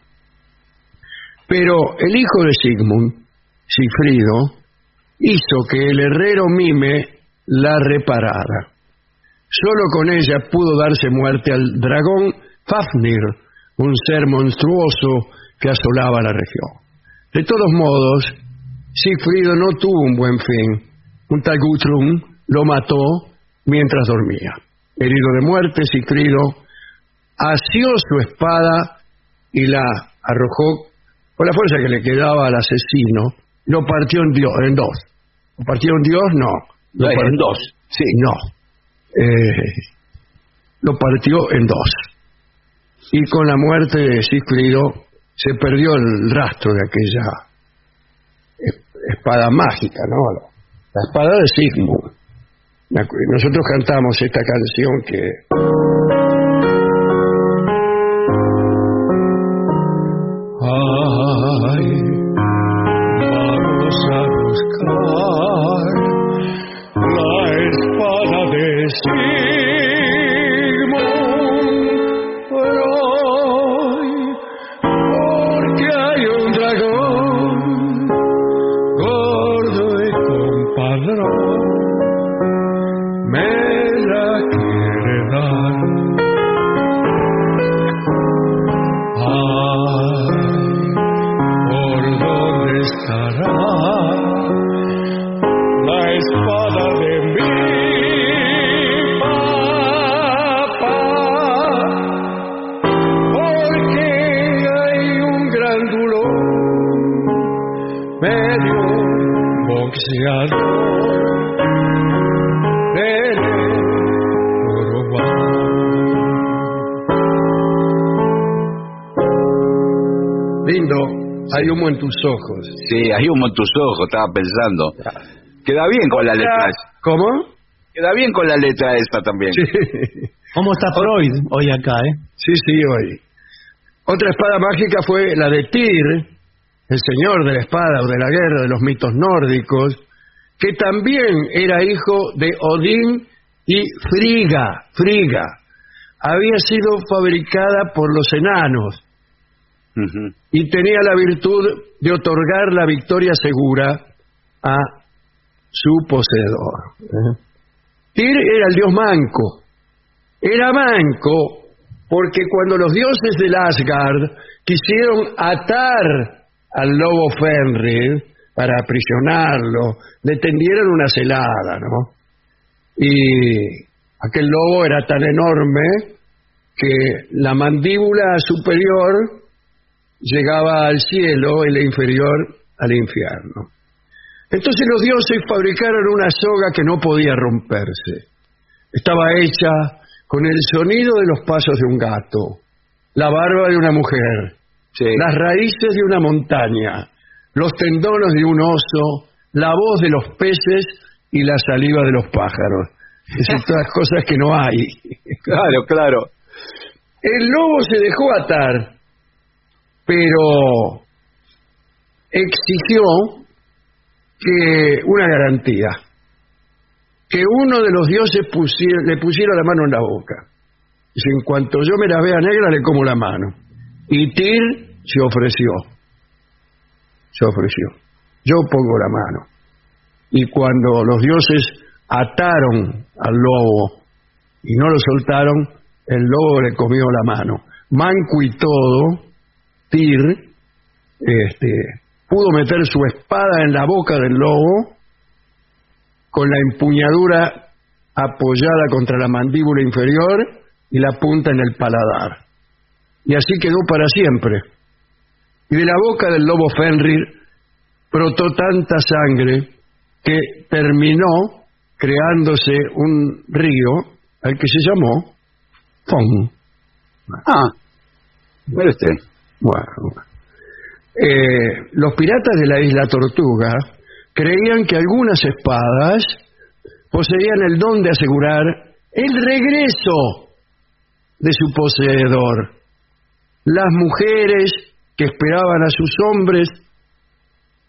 Pero el hijo de Sigmund, Sigfrido, hizo que el herrero Mime la reparara. Solo con ella pudo darse muerte al dragón Fafnir, un ser monstruoso que asolaba la región. De todos modos, Sigfrido no tuvo un buen fin. Un tal Guthrum lo mató mientras dormía. Herido de muerte, Sigfrido asió su espada y la arrojó con la fuerza que le quedaba al asesino. Lo partió en, dio- en dos. ¿Lo partió en Dios? No. Lo No, en partió- dos. Sí, no. Eh, lo partió en dos. Y con la muerte de Sigfrido se perdió el rastro de aquella es- espada mágica, ¿no? La, espada de Sigmund. Nosotros cantamos esta canción que Lindo, hay humo en tus ojos. Sí, hay humo en tus ojos, estaba pensando. Queda bien con la letra. ¿Cómo? Queda bien con la letra esta también. Sí, ¿Cómo está Freud hoy acá, eh? sí, sí, hoy. Otra espada mágica fue la de Tyr, el señor de la espada o de la guerra de los mitos nórdicos, que también era hijo de Odín y Friga. Friga. Había sido fabricada por los enanos y tenía la virtud de otorgar la victoria segura a su poseedor. ¿eh? Tyr era el dios manco. Era manco porque cuando los dioses del Asgard quisieron atar al lobo Fenrir para aprisionarlo, le tendieron una celada, ¿no? Y aquel lobo era tan enorme que la mandíbula superior llegaba al cielo y la inferior al infierno. Entonces los dioses fabricaron una soga que no podía romperse. Estaba hecha con el sonido de los pasos de un gato, la barba de una mujer, Sí. las raíces de una montaña, los tendones de un oso, la voz de los peces y la saliva de los pájaros. Esas todas cosas que no hay. Claro, claro. El lobo se dejó atar, pero exigió que una garantía, que uno de los dioses pusiera- le pusiera la mano en la boca. Dice, en cuanto yo me la vea negra, le como la mano. Y Tyr se ofreció. Se ofreció. Yo pongo la mano. Y cuando los dioses ataron al lobo y no lo soltaron, el lobo le comió la mano. Manco y todo, Tyr este, pudo meter su espada en la boca del lobo con la empuñadura apoyada contra la mandíbula inferior y la punta en el paladar. Y así quedó para siempre. Y de la boca del lobo Fenrir brotó tanta sangre que terminó creándose un río al que se llamó Fon. Ah, mire usted. Bueno, eh, los piratas de la isla Tortuga creían que algunas espadas poseían el don de asegurar el regreso de su poseedor. Las mujeres que esperaban a sus hombres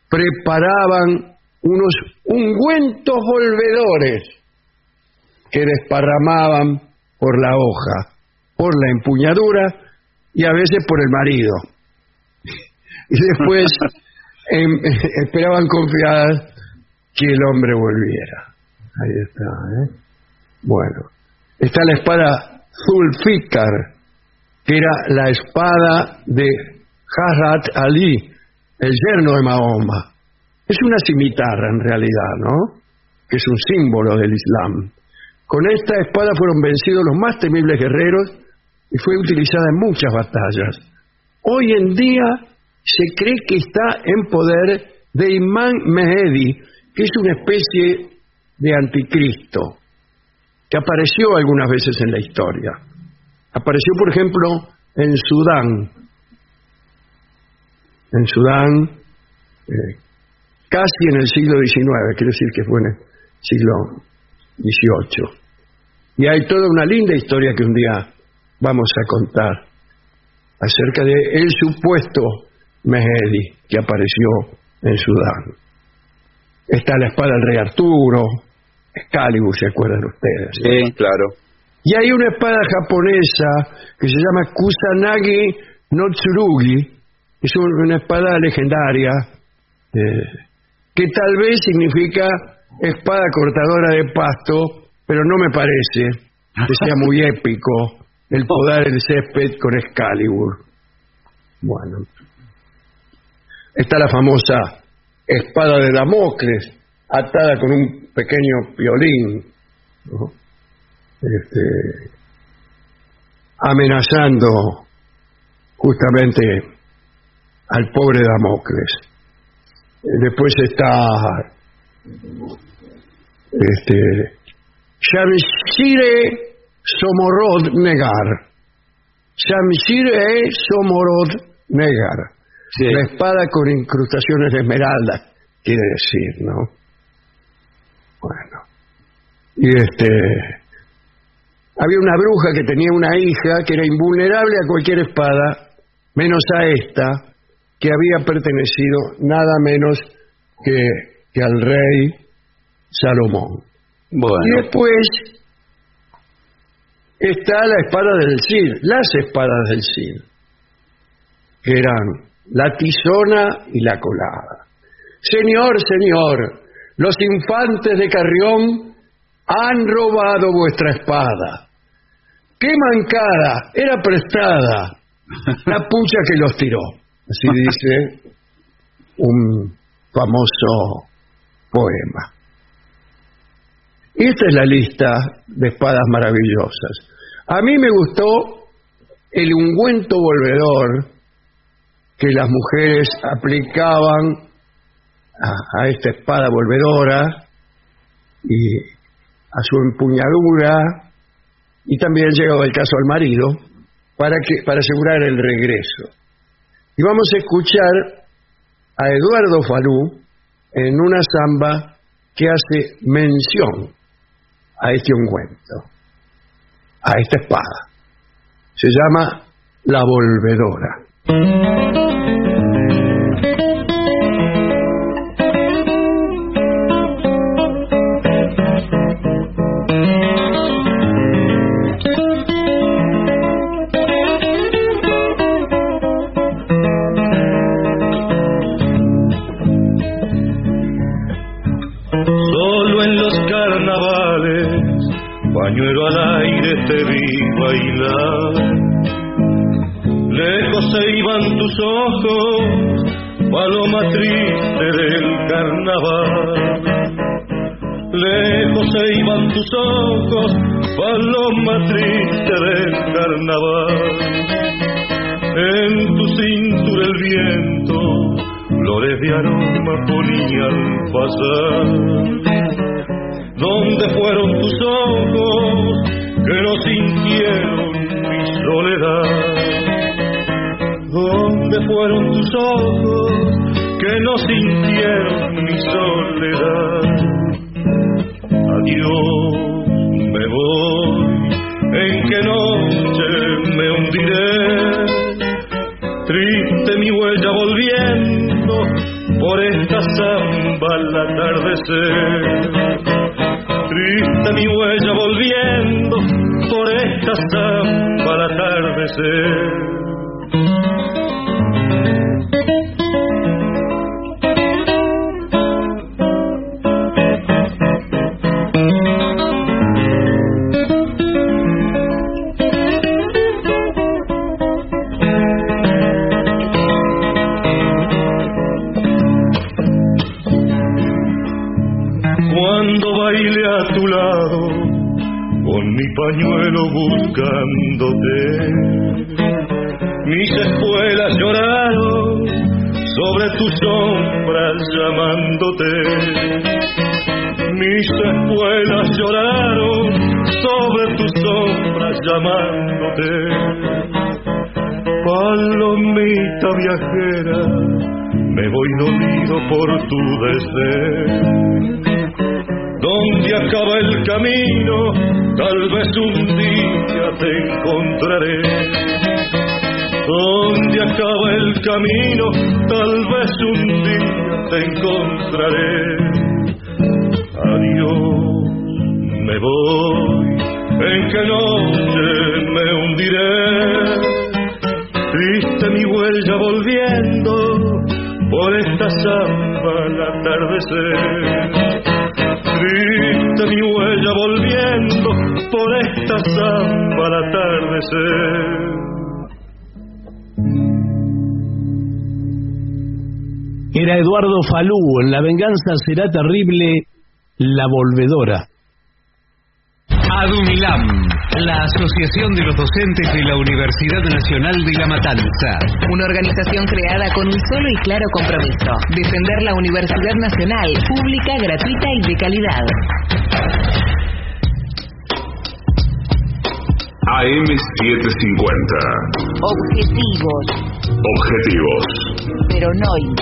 preparaban unos ungüentos volvedores que desparramaban por la hoja, por la empuñadura y a veces por el marido. Y después em, esperaban confiadas que el hombre volviera. Ahí está, ¿eh? Bueno, está la espada Zulfikar, que era la espada de Hazrat Ali, el yerno de Mahoma. Es una cimitarra en realidad, ¿no? Que es un símbolo del Islam. Con esta espada fueron vencidos los más temibles guerreros y fue utilizada en muchas batallas. Hoy en día se cree que está en poder de Imán Mehdi, que es una especie de anticristo, que apareció algunas veces en la historia. Apareció, por ejemplo, en Sudán. En Sudán, eh, casi en el siglo XIX, quiero decir que fue en el siglo XVIII. Y hay toda una linda historia que un día vamos a contar acerca de el supuesto Mehdi que apareció en Sudán. Está la espada del rey Arturo, Excalibur, ¿se acuerdan ustedes? Sí, claro. Y hay una espada japonesa que se llama Kusanagi no Tsurugi, es un- una espada legendaria eh, que tal vez significa espada cortadora de pasto, pero no me parece que sea muy épico el podar el césped con Excalibur. Bueno, está la famosa espada de Damocles, atada con un pequeño violín, ¿no? Este, amenazando justamente al pobre Damocles. Eh, Después está Este, Shamshire Somorod Negar. Shamshire Somorod Negar. Sí. La espada con incrustaciones de esmeralda, quiere decir, ¿no? Bueno. Y este. Había una bruja que tenía una hija que era invulnerable a cualquier espada, menos a esta, que había pertenecido nada menos que, que al rey Salomón. Y después está la espada del Cid, las espadas del Cid, que eran la tizona y la colada. Señor, señor, los infantes de Carrión han robado vuestra espada. ¡Qué mancada! Era prestada. La pucha que los tiró. Así dice un famoso poema. Esta es la lista de espadas maravillosas. A mí me gustó el ungüento volvedor que las mujeres aplicaban a, a esta espada volvedora y a su empuñadura y también llegaba el caso al marido para que para asegurar el regreso. Y vamos a escuchar a Eduardo Falú en una samba que hace mención a este ungüento, a esta espada. Se llama La Volvedora. Lejos se iban tus ojos, paloma triste del carnaval. Lejos se iban tus ojos, paloma triste del carnaval. En tu cintura el viento, flores de aroma ponía al pasar. ¿Dónde fueron tus ojos que no sintieron mi soledad? ¿Dónde fueron tus ojos que no sintieron mi soledad? Adiós, me voy, en qué noche me hundiré. Triste mi huella volviendo por esta samba al atardecer. Triste mi huella volviendo por esta samba al atardecer. Tal vez un día te encontraré. Donde acaba el camino, tal vez un día te encontraré. Adiós, me voy, en qué noche me hundiré. Triste mi huella volviendo por esta samba al atardecer. En La venganza será terrible, la volvedora. Adumilam, La Asociación de los Docentes de la Universidad Nacional de La Matanza. Una organización creada con un solo y claro compromiso. Defender la Universidad Nacional, pública, gratuita y de calidad. AM750. Objetivos, Objetivos, pero no.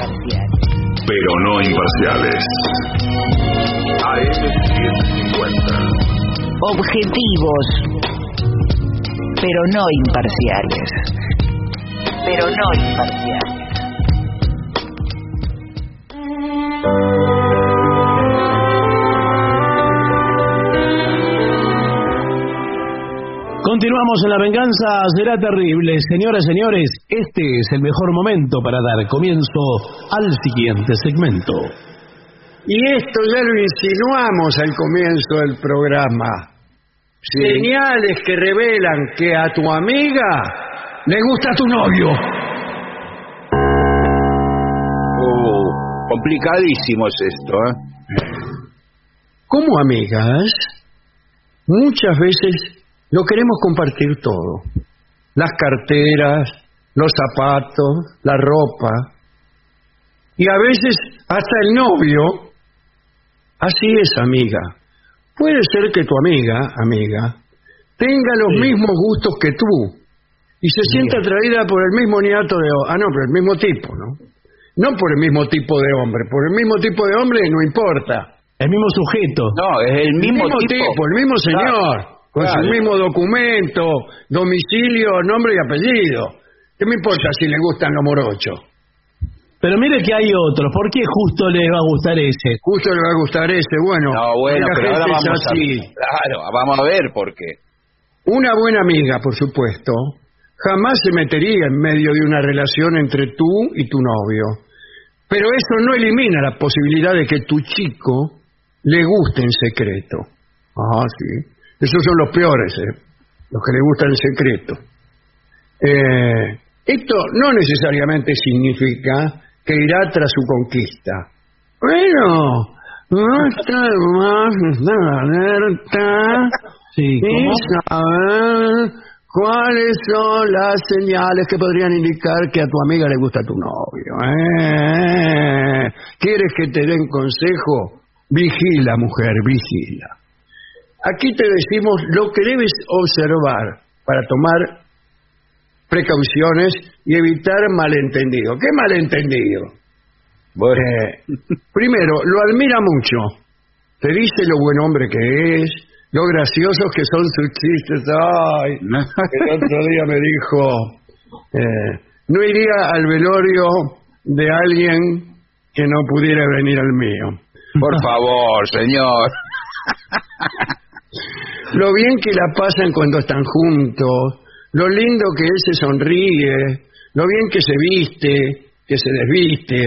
Pero no imparciales. AM750. Objetivos, pero no imparciales. Pero no imparciales. Continuamos en La Venganza Será Terrible. Señoras, señores, este es el mejor momento para dar comienzo al siguiente segmento. Y esto ya lo insinuamos al comienzo del programa. Señales que revelan que a tu amiga le gusta tu novio. Uh, complicadísimo es esto, ¿eh? Como amigas, muchas veces lo queremos compartir todo. Las carteras, los zapatos, la ropa. Y a veces hasta el novio. Así es, amiga. Puede ser que tu amiga, amiga, tenga los mismos gustos que tú y se sienta atraída por el mismo niato de... Ah, no, pero el mismo tipo, ¿no? No por el mismo tipo de hombre, por el mismo tipo de hombre no importa. El mismo sujeto. No, es el El mismo, mismo tipo. tipo, el mismo señor, con claro. su mismo documento, domicilio, nombre y apellido. ¿Qué me importa si le gustan los morochos? Pero mire que hay otros. ¿Por qué justo le va a gustar ese? Justo le va a gustar ese, bueno. No, bueno, la pero ahora gente es vamos a... así. Claro, vamos a ver por qué. Una buena amiga, por supuesto, jamás se metería en medio de una relación entre tú y tu novio. Pero eso no elimina la posibilidad de que tu chico le guste en secreto. Ah, sí. Esos son los peores, ¿eh? los que le gustan en secreto. Eh, esto no necesariamente significa que irá tras su conquista. Bueno, no está más estar alerta Sí, y ¿cómo? saber cuáles son las señales que podrían indicar que a tu amiga le gusta tu novio. ¿eh? ¿Quieres que te den consejo? Vigila, mujer, vigila. Aquí te decimos lo que debes observar para tomar precauciones y evitar malentendido. ¿Qué malentendido? Eh, primero, lo admira mucho. Te dice lo buen hombre que es, lo graciosos que son sus chistes. Ay, el otro día me dijo, eh, no iría al velorio de alguien que no pudiera venir al mío. Por favor, señor. Lo bien que la pasan cuando están juntos, lo lindo que él se sonríe, lo bien que se viste, que se desviste.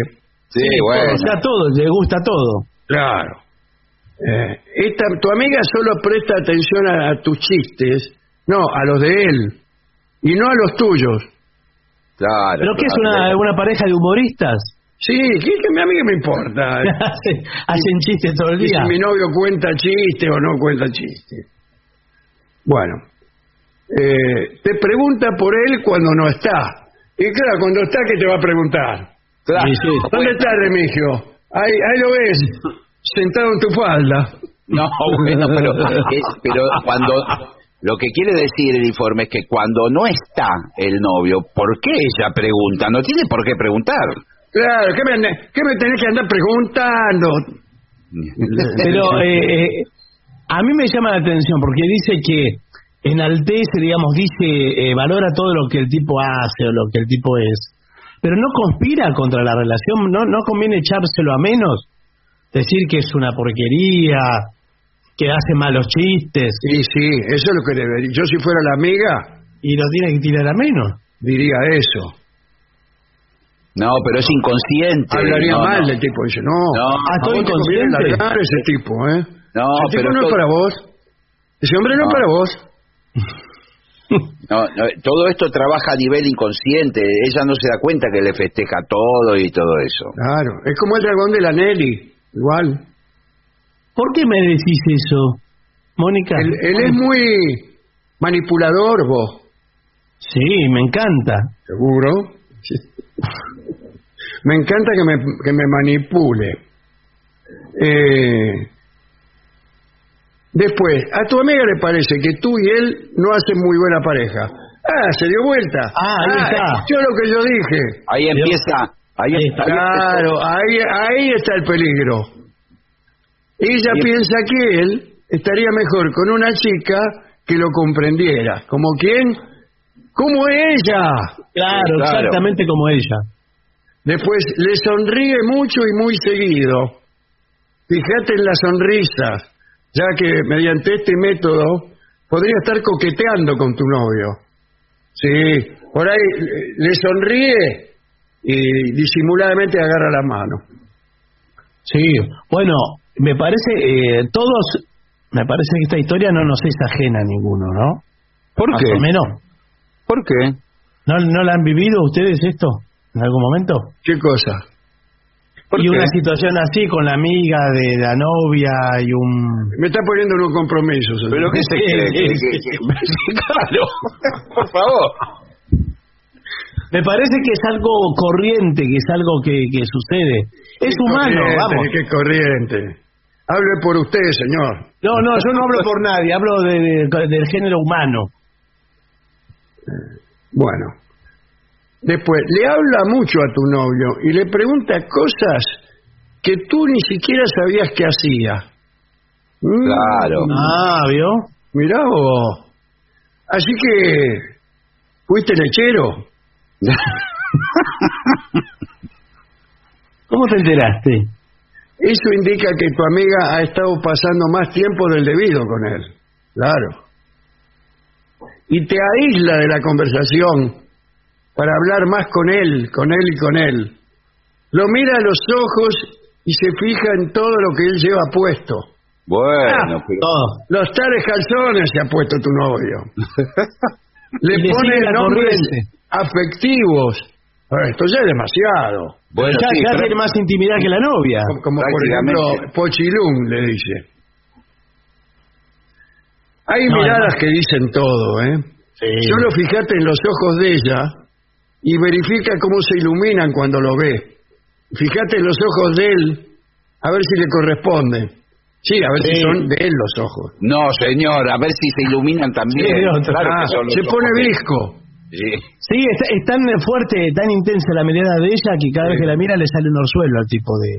Sí, bueno. O sea, todo, le gusta todo. Claro. Eh, esta, tu amiga solo presta atención a, a tus chistes, no, a los de él, y no a los tuyos. Claro. ¿Pero qué es claro. una, una pareja de humoristas? Sí, ¿qué, qué a mí qué me importa? Hacen- Hacen chistes todo el día. si mi novio cuenta chiste o no cuenta chiste. Bueno, eh, te pregunta por él cuando no está. Y claro, cuando está, ¿qué te va a preguntar? Claro. Sí, sí. ¿Dónde está Remigio? Ahí, ahí lo ves, sentado en tu falda. No, bueno, pero, es- pero cuando... Lo que quiere decir el informe es que cuando no está el novio, ¿por qué ella pregunta? No tiene por qué preguntar. Claro, ¿qué me, qué me tenés que andar preguntando? Pero eh, eh, a mí me llama la atención porque dice que enaltece, digamos, dice, eh, valora todo lo que el tipo hace o lo que el tipo es. Pero no conspira contra la relación, no, no conviene echárselo a menos. Decir que es una porquería, que hace malos chistes Sí, sí, eso es lo que debería. Yo si fuera la amiga, y lo tiene que tirar a menos. diría eso. No, pero es inconsciente. Hablaría No, mal no. del tipo. Dice, no, No, a ¿todo inconsciente? largar ese tipo, ¿eh? No, ese tipo pero no todo- es para vos. Ese hombre no, es para vos. No, no, todo esto trabaja a nivel inconsciente. Ella no se da cuenta que le festeja todo y todo eso. Claro, es como el dragón de la Nelly, igual. ¿Por qué me decís eso, Mónica? Él, él es muy manipulador vos, Sí, me encanta. seguro. Sí. Me encanta que me, que me manipule. Eh, después, a tu amiga le parece que tú y él no hacen muy buena pareja. Ah, se dio vuelta. Ah, ahí está. escuchó lo que yo dije. Ahí empieza, ahí, está. Claro, ahí, ahí está el peligro. Ella piensa que él estaría mejor con una chica que lo comprendiera. ¿Como quién? Como ella. Claro, Claro. exactamente como ella. Después le sonríe mucho y muy seguido. Fíjate en las sonrisas, ya que mediante este método podría estar coqueteando con tu novio. Sí, por ahí le sonríe y disimuladamente agarra la mano. Sí, bueno, me parece, eh, todos, me parece que esta historia no nos es ajena a ninguno, ¿no? ¿Por Más qué? o menos. ¿Por qué? ¿No, ¿No la han vivido ustedes esto en algún momento? ¿Qué cosa? ¿Por y qué? una situación así con la amiga de la novia y un... Me está poniendo en un compromiso. señor. ¿Pero qué se cree? sí, Claro, por favor. Me parece que es algo corriente, que es algo que, que sucede. Es Qué humano, vamos. Qué corriente. Hable por usted, señor. No, no, yo no hablo por nadie, hablo de- de- del género humano. Bueno. Después, le habla mucho a tu novio y le pregunta cosas que tú ni siquiera sabías que hacía. Mm, Claro. Ah, ¿vio? Mirá vos. Así que, ¿fuiste lechero? ¿Cómo te enteraste? Eso indica que tu amiga ha estado pasando más tiempo del debido con él. Claro. Y te aísla de la conversación para hablar más con él, con él y con él. Lo mira a los ojos y se fija en todo lo que él lleva puesto. Bueno, Ah, pero... Los tales calzones se ha puesto tu novio. Le pone nombres afectivos. Esto ya es demasiado. Bueno, ya sí, ya pero- tiene más intimidad que la novia. Como, como por ejemplo. Pochilum le dice. Hay No, miradas que dicen todo, ¿eh? Sí. Solo fíjate en los ojos de ella y verifica cómo se iluminan cuando lo ve. Fíjate en los ojos de él, a ver si le corresponden. Sí, a ver si son de él los ojos. No, señor, a ver si se iluminan también. Sí, claro Ah, que son los se pone visco. Sí. Sí, es, es tan fuerte, tan intensa la mirada de ella que cada vez que la mira le sale un orzuelo al tipo de...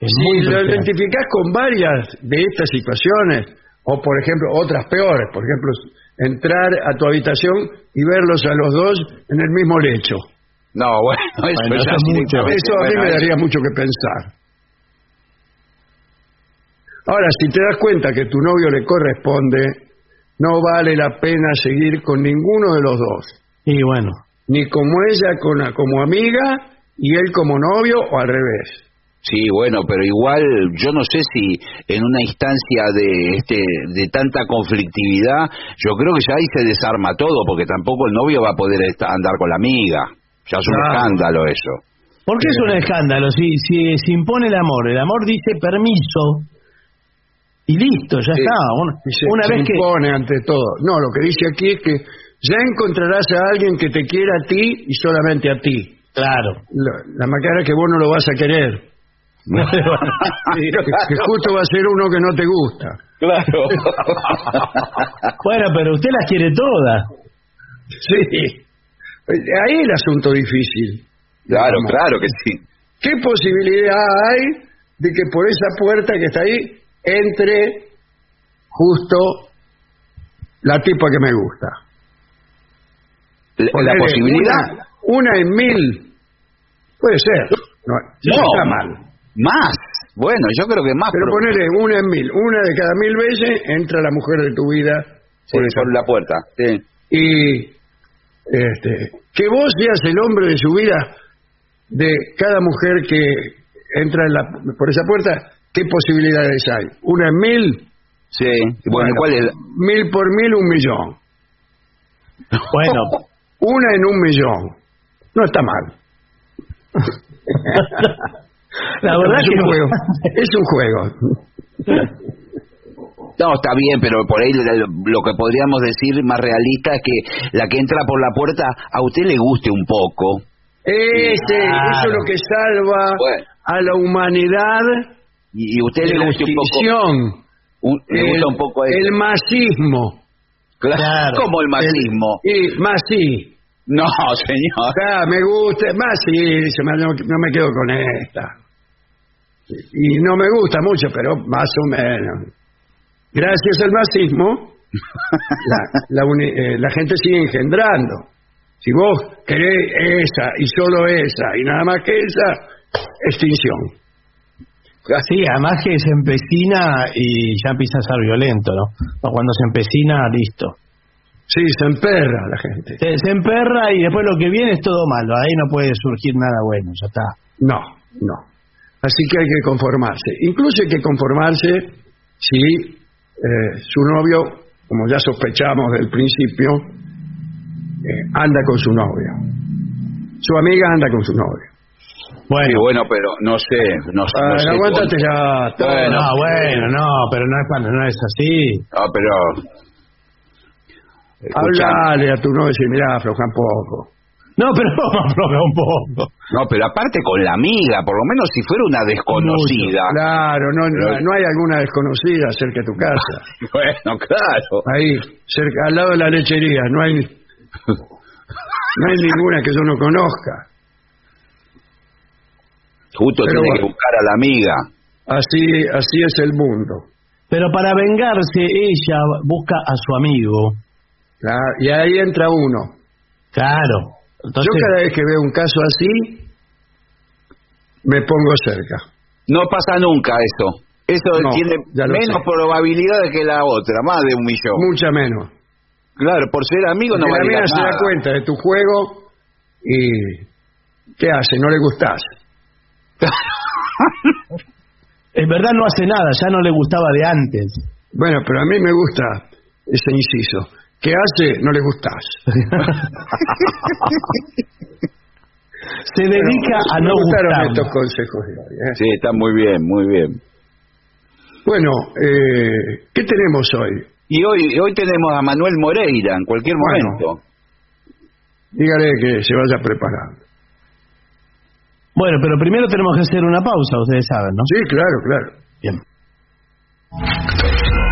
Es Si lo identificás con varias de estas situaciones, o por ejemplo otras peores, por ejemplo entrar a tu habitación y verlos a los dos en el mismo lecho. No, bueno, eso Bueno, ya eso es mucho. directamente, Eso a mí bueno, me daría mucho que pensar. Ahora, si te das cuenta que tu novio le corresponde, no vale la pena seguir con ninguno de los dos. Y bueno, Ni como ella con- como amiga y él como novio o al revés. Sí, bueno, pero igual yo no sé si en una instancia de este de tanta conflictividad, yo creo que ya ahí se desarma todo, porque tampoco el novio va a poder andar con la amiga. Ya es un Claro. escándalo eso. ¿por qué es un escándalo? Si, si se impone el amor, el amor dice permiso y listo, ya Sí. está. Una, se, una se vez que... impone ante todo. No, lo que dice aquí es que ya encontrarás a alguien que te quiera a ti y solamente a ti. Claro. La, la es que vos no lo vas a querer. Que, justo va a ser uno que no te gusta. Claro. Bueno, pero usted las quiere todas. Sí. Ahí el asunto difícil. claro, Digamos. claro que sí. ¿Qué posibilidad hay de que por esa puerta que está ahí entre justo la tipa que me gusta? La, la posibilidad Una, una en mil. Puede ser. No, no No. está mal. Más. Bueno, yo creo que más. Pero ponele una en mil. Una de cada mil veces entra la mujer de tu vida. Sí, por la puerta. Sí. y este, que vos seas el hombre de su vida de cada mujer que entra en la, por esa puerta, ¿qué posibilidades hay? ¿Una en mil? Sí. Bueno, ¿cuál es? Mil por mil, un millón. Bueno, Una en un millón. No está mal. la verdad es que... un juego. Es un juego. No, está bien, pero por ahí lo que podríamos decir más realista es que la que entra por la puerta a usted le guste un poco. Ese, eso es lo que salva Bueno. a la humanidad Y, usted le guste un poco. un- le el, gusta un poco eso. el masismo. Claro. ¿Cómo el masismo? Más sí. No, señor. Ah, me gusta, más sí, dice, no, no me quedo con esta. Y no me gusta mucho, pero más o menos. Gracias al masismo, la, la, uni- eh, la gente sigue engendrando. Si vos querés esa y solo esa y nada más que esa, extinción. Sí, además que se empecina y ya empieza a ser violento, ¿no? Cuando se empecina, listo. Sí, se emperra la gente. Se, se emperra y después lo que viene es todo malo. Ahí no puede surgir nada bueno, ya está. No, no. Así que hay que conformarse. Incluso hay que conformarse si eh, su novio, como ya sospechamos del principio, eh, anda con su novio. Su amiga anda con su novio. Sí, bueno, pero no sé, no, sé- no Ah, sé. aguántate ya. Bueno. no, bueno, no, pero no es, cuando no es así. Ah, pero. Háblale a tu novio y decir, mirá, afloja un poco. No, pero afloja un poco. No, pero aparte con la amiga, por lo menos si fuera una desconocida. Claro, no, no, no hay alguna desconocida cerca de tu casa. Bueno, claro. Ahí, cerca, al lado de la lechería, no hay, no hay ninguna que yo no conozca. Justo Pero tiene que buscar a la amiga. Así, así es el mundo. Pero para vengarse, ella busca a su amigo. Claro, y ahí entra uno. Claro. Entonces, Yo cada vez que veo un caso así, me pongo cerca. No pasa nunca eso. Eso No, tiene menos sé. probabilidades que la otra, más de un millón. Mucha menos. Claro, por ser amigo no vale mina se da nada. cuenta de tu juego y ¿qué hace? No le gustás. en verdad no hace nada, ya no le gustaba de antes. Bueno, pero a mí me gusta ese inciso. ¿Qué hace? No le gustás. Se dedica Bueno, a me no gustaron gustar. estos consejos de hoy. ¿eh? Sí, está muy bien, muy bien. Bueno, eh, ¿qué tenemos hoy? Y hoy hoy tenemos a Manuel Moreira en cualquier Bueno. momento. Dígale que se vaya preparando. Bueno, pero primero tenemos que hacer una pausa, ustedes saben, ¿no? Sí, claro, claro. Bien.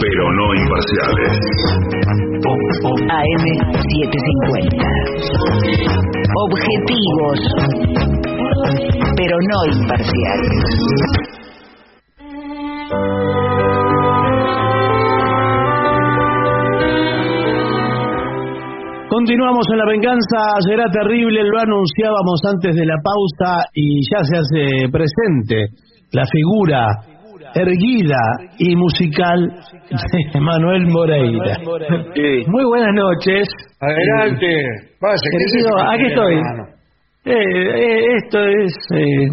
pero no imparciales. AM750. Objetivos, pero no imparciales. Continuamos en la venganza, será terrible, lo anunciábamos antes de la pausa y ya se hace presente la figura erguida y musical de Manuel Moreira. Muy buenas noches. Adelante. Pase, ¿qué es Querido, aquí estoy. Eh, eh, esto es eh,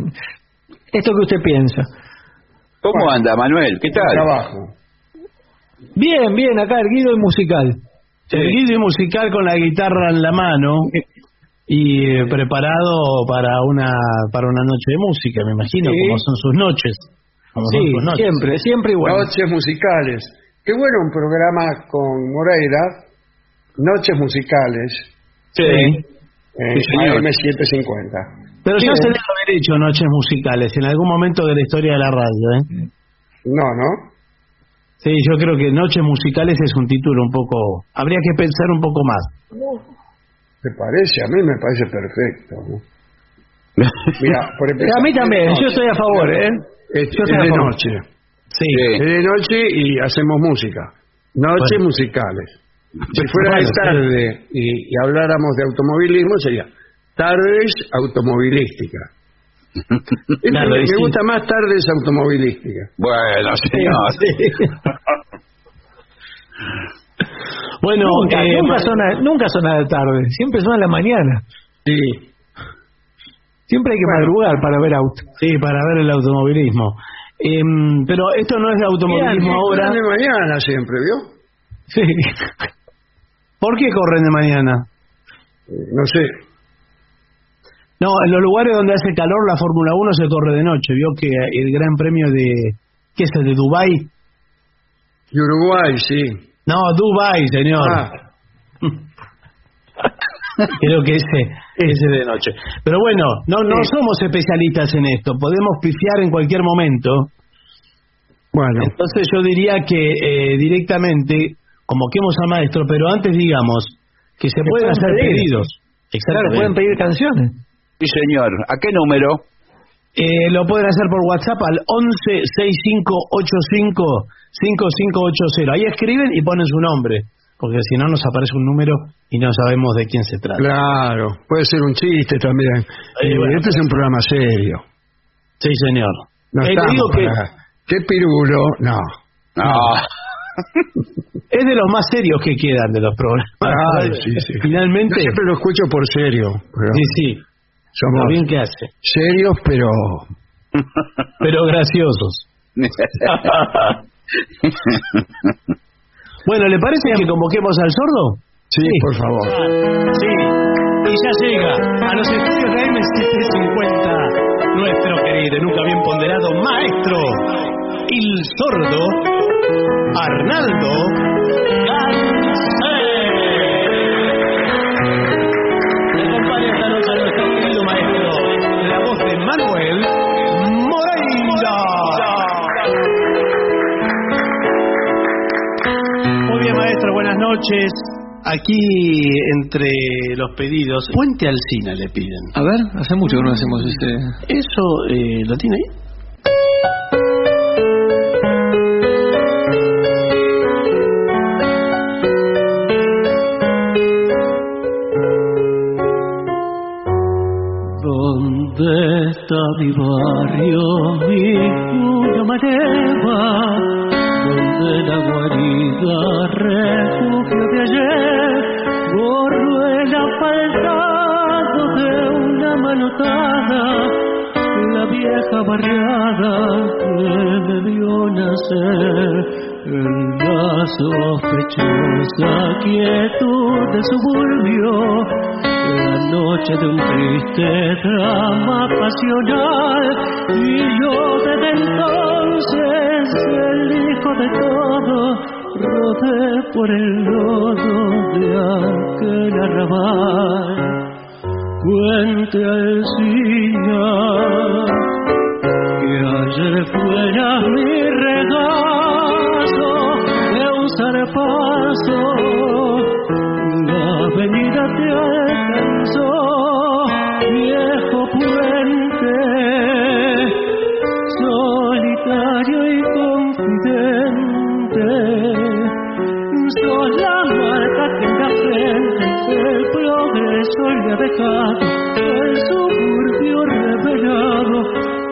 esto que usted piensa. ¿Cómo anda, Manuel? ¿Qué tal? Trabajo. Bien, bien, acá erguido y musical. Erguido y musical con la guitarra en la mano y eh, preparado para una para una noche de música, me imagino, Sí. como son sus noches. Sí, noches. siempre, siempre igual. Noches musicales. Qué bueno un programa con Moreira. Noches musicales. Sí. Eh, Sí, señor. AM750. Pero ya Bien. se debe haber hecho noches musicales en algún momento de la historia de la radio, ¿eh? No, ¿no? Sí, yo creo que Noches Musicales es un título un poco... Habría que pensar un poco más. ¿Te parece? A mí me parece perfecto. ¿no? Mira, por empezar, A mí también, yo estoy a favor, ¿eh? Es, Yo es de noche. Sí. Sí. Es de noche y hacemos música. Noches Bueno. musicales. Si fuera de Bueno, tarde y, y habláramos de automovilismo, sería tardes automovilísticas. Claro, me, gusta más tardes automovilísticas. Bueno, señor. Bueno, nunca, eh, nunca, son a, nunca son a la tarde, siempre son a la mañana. Sí. Siempre hay que madrugar para ver auto. Sí, para ver el automovilismo. Em, pero esto no es de automovilismo ahora. de mañana siempre, ¿vio? Sí. ¿Por qué corren de mañana? Eh, No sé. No, en los lugares donde hace calor la Fórmula 1 se corre de noche. Vio que el Gran Premio de... ¿Qué es el de Dubai? Y Uruguay, sí. No, Dubai, señor. Ah, Creo que ese, ese de noche. Pero bueno, no, no somos especialistas en esto. Podemos pifiar en cualquier momento. bueno. Entonces yo diría que eh, directamente convoquemos al maestro, pero antes digamos que se pueden hacer pedir. pedidos. Claro, pueden pedir canciones. Sí, señor. ¿A qué número? Eh, lo pueden hacer por WhatsApp al 11 6585 5580. Ahí escriben y ponen su nombre, porque si no nos aparece un número y no sabemos de quién se trata. Claro, puede ser un chiste también. Eh, Eh, bueno, este es un programa serio. Sí, señor. No Eh, estamos digo que ¿Qué pirulo? No. No. es de los más serios que quedan de los programas. Ay, sí, sí. Finalmente, Yo siempre lo escucho por serio. pero sí, sí, somos bien que hace. serios, pero Pero graciosos. Bueno, ¿le parece que convoquemos al sordo? sí, por favor. Sí, y ya llega a los estudios de M750 nuestro querido y nunca bien ponderado maestro, el sordo Arnaldo Gansé. Acompaña esta noche a nuestro querido maestro, la voz de Manuel noches. Aquí, entre los pedidos, Puente Alcina le piden. A ver, hace mucho que no hacemos este. ¿Eso eh, lo tiene ahí? ¿Dónde está mi barrio, mi cuna mareva? La guarida, refugio de ayer, borro el asfaltado de una manotada, la vieja barriada que me vio nacer en la sospechosa quietud del suburbio la noche de un triste drama pasional. Y yo desde entonces el hijo de todo rodé por el lodo de aquel arrabal. Puente Alcina que ayer fuera mi regazo de un zarpazo ha dejado, el suburbio revelado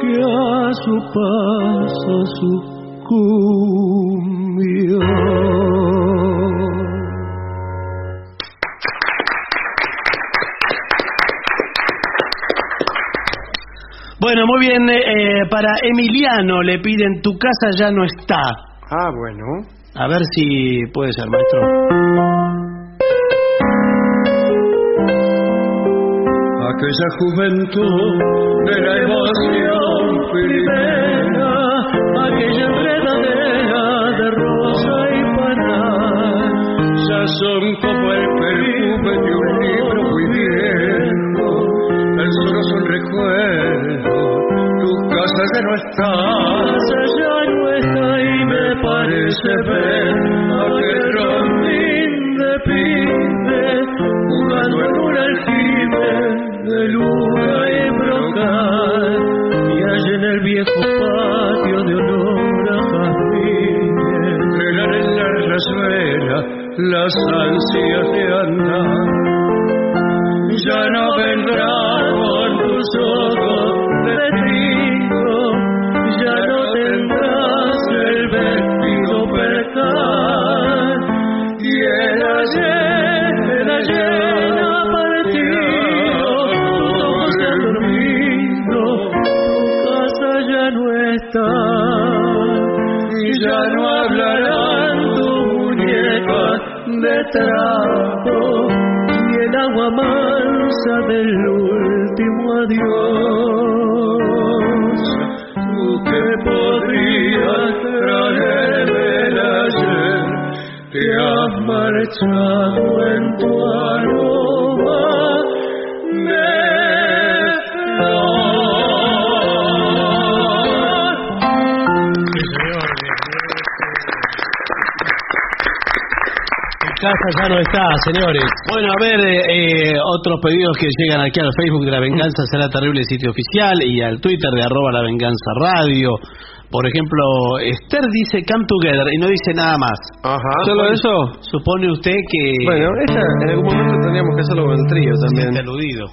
que a su paso sucumbió. Bueno, muy bien, eh, eh, para Emiliano le piden tu casa ya no está. Ah, bueno. A ver si puede ser, maestro. Aquella juventud de la emoción primera, aquella enredadera de rosa y panal, ya son como el perfume de un libro muy viejo, el solo son recuerdos, tu casa ya no está, ya no está y me parece ver aquel rondín de pibe jugando en un aljibe de luna y brocal y allá en el viejo patio de olor a jazmines velan en la rasuela las ansias de andar. Ya no vendrá con tus ojos de trigo y ya no hablarán tus muñecas de trapo. Y el agua mansa del último adiós. Tú que podrías traerme el ayer, te has marchado en tu aroma casa ya no está, señores. Bueno, a ver, eh, eh, otros pedidos que llegan aquí al Facebook de La Venganza será terrible sitio oficial y al Twitter de arroba La Venganza Radio. Por ejemplo, Esther dice Come Together y no dice nada más. Ajá. ¿Solo eso? Supone usted que... Bueno, esa en algún momento tendríamos que hacerlo con el trío se también. aludido.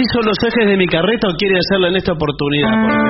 Vez hizo los ejes de mi carreta o quiere hacerlo en esta oportunidad. por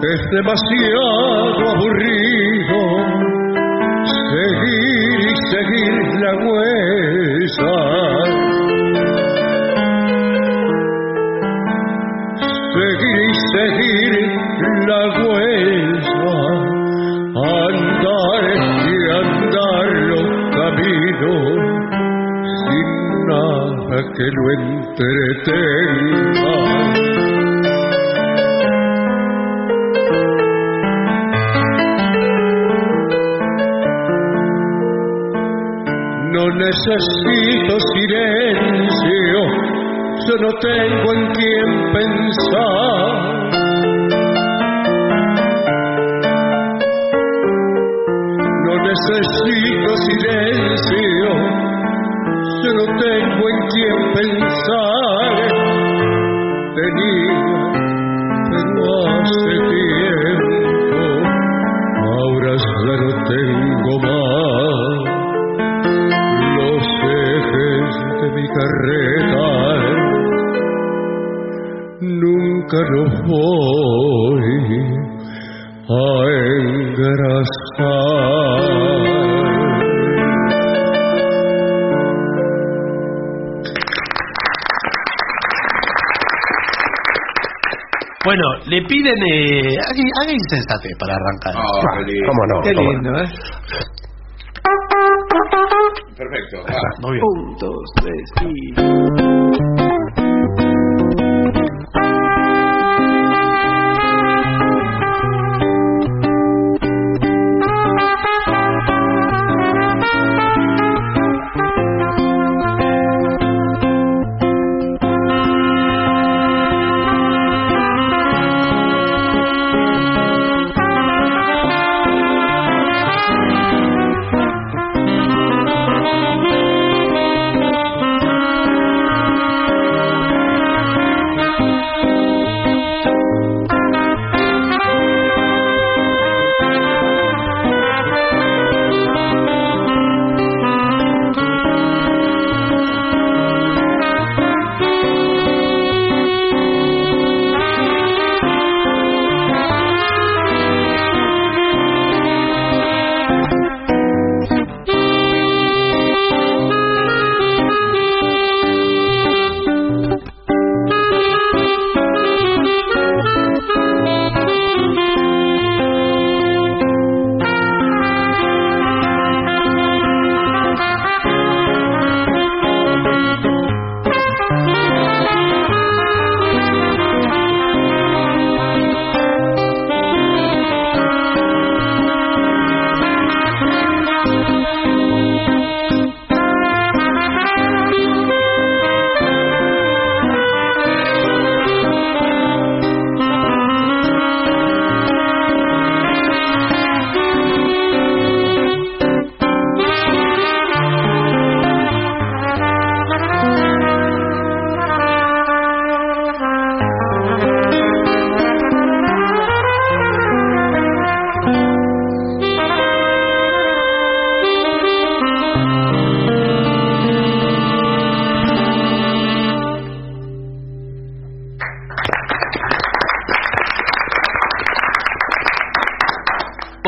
Es demasiado aburrido seguir y seguir la huella seguir y seguir la huella, andar y andar los caminos sin nada que lo entretenga. Necesito silencio, yo no tengo en quién pensar. No necesito silencio, yo no tengo en quién pensar. Tenía, pero hace tiempo, ahora ya no tengo más carreta nunca voy a engrasar. Bueno, le piden. Eh, haga, insensatez para arrancar. Ah, qué lindo. ¿Cómo no? Qué ¿Cómo no? lindo, ¿eh? Muy bien. Un.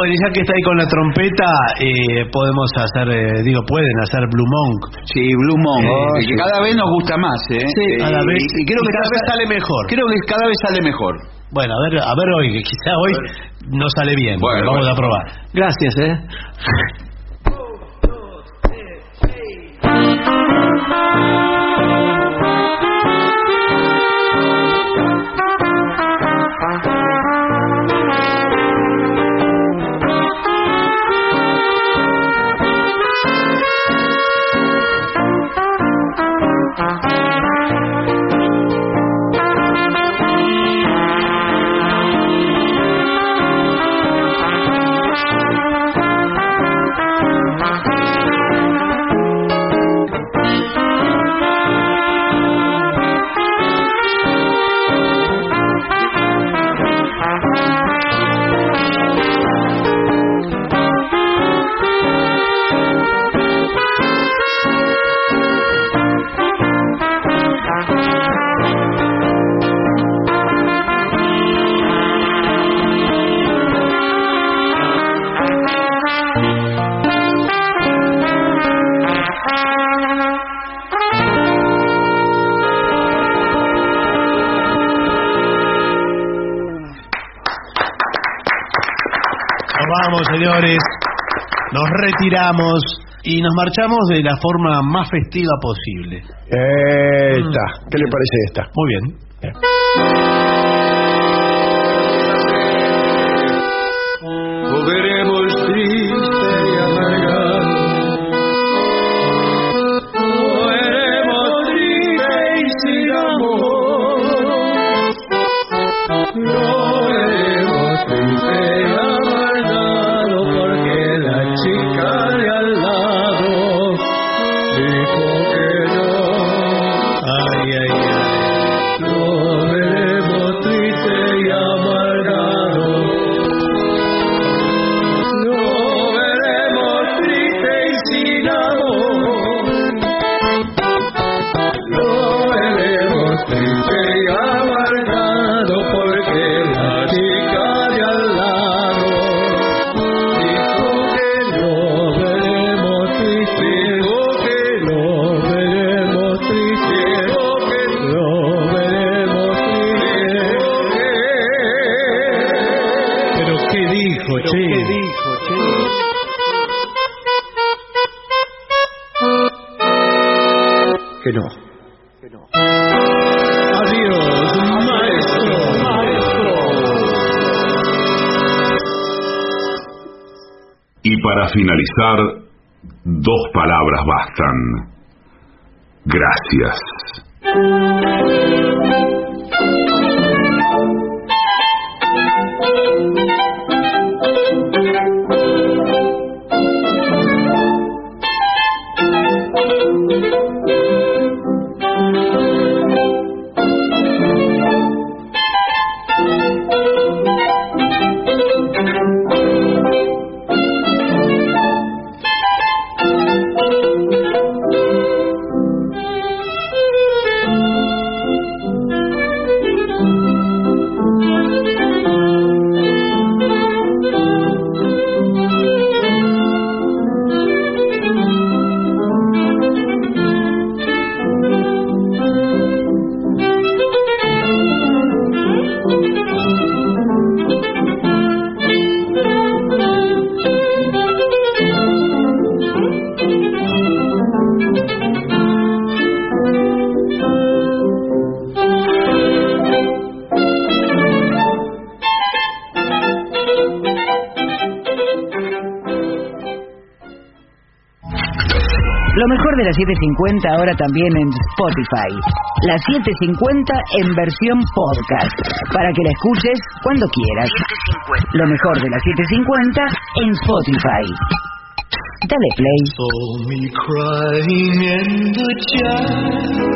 Bueno, y ya que está ahí con la trompeta, eh, podemos hacer, eh, digo, pueden hacer Blue Monk. Sí, Blue Monk, Eh, que sí. cada vez nos gusta más, ¿eh? Sí, Eh, cada vez- y creo y que cada vez sale mejor. Creo que cada vez sale mejor. Bueno, a ver, a ver hoy, que quizá hoy no sale bien. Bueno, Vamos bueno. a probar. Gracias, ¿eh? Retiramos y nos marchamos de la forma más festiva posible. Esta. ¿Qué le parece esta? Muy bien. Finalizar, dos palabras bastan. Gracias. Las 750 ahora también en Spotify. Las 750 en versión podcast. Para que la escuches cuando quieras. Lo mejor de las 750 en Spotify. Dale play. Saw me crying in the chapel.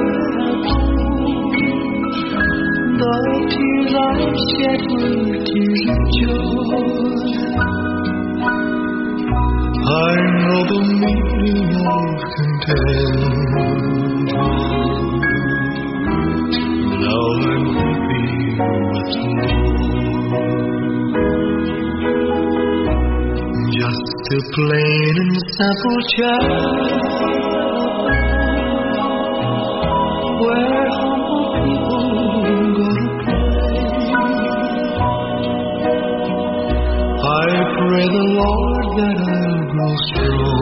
The tears I shed were tears of joy. I know the meaning of content. Now I'm happy with more. Just a plain and simple child where humble people go to play. I pray the Lord that I'll grow strong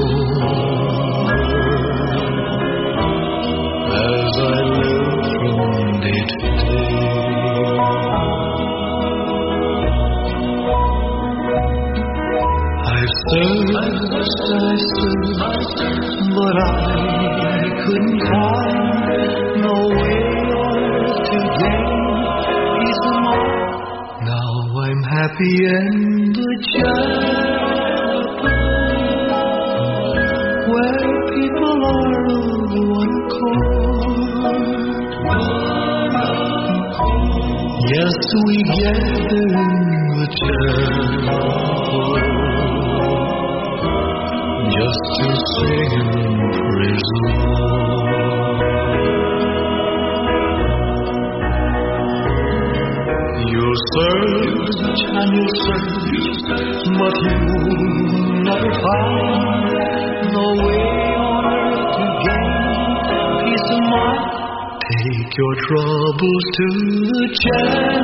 troubles to the chapel.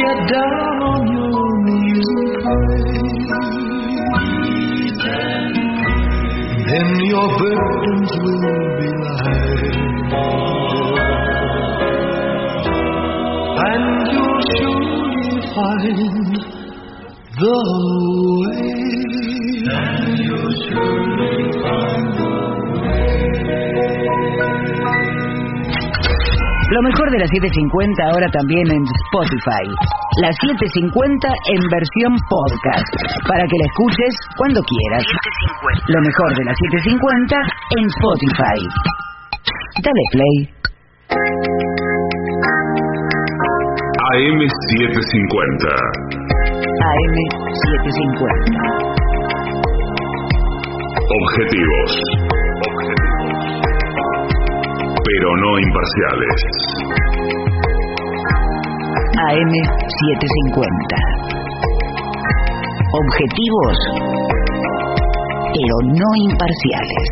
Get down on your knees and pray. Then your burdens will be light. And you'll surely find Lo mejor de las 750 ahora también en Spotify. Las 750 en versión podcast. Para que la escuches cuando quieras. Lo mejor de las 750 en Spotify. Dale play. AM750. AM750. Objetivos. Pero no imparciales. AM750. Objetivos, pero no imparciales.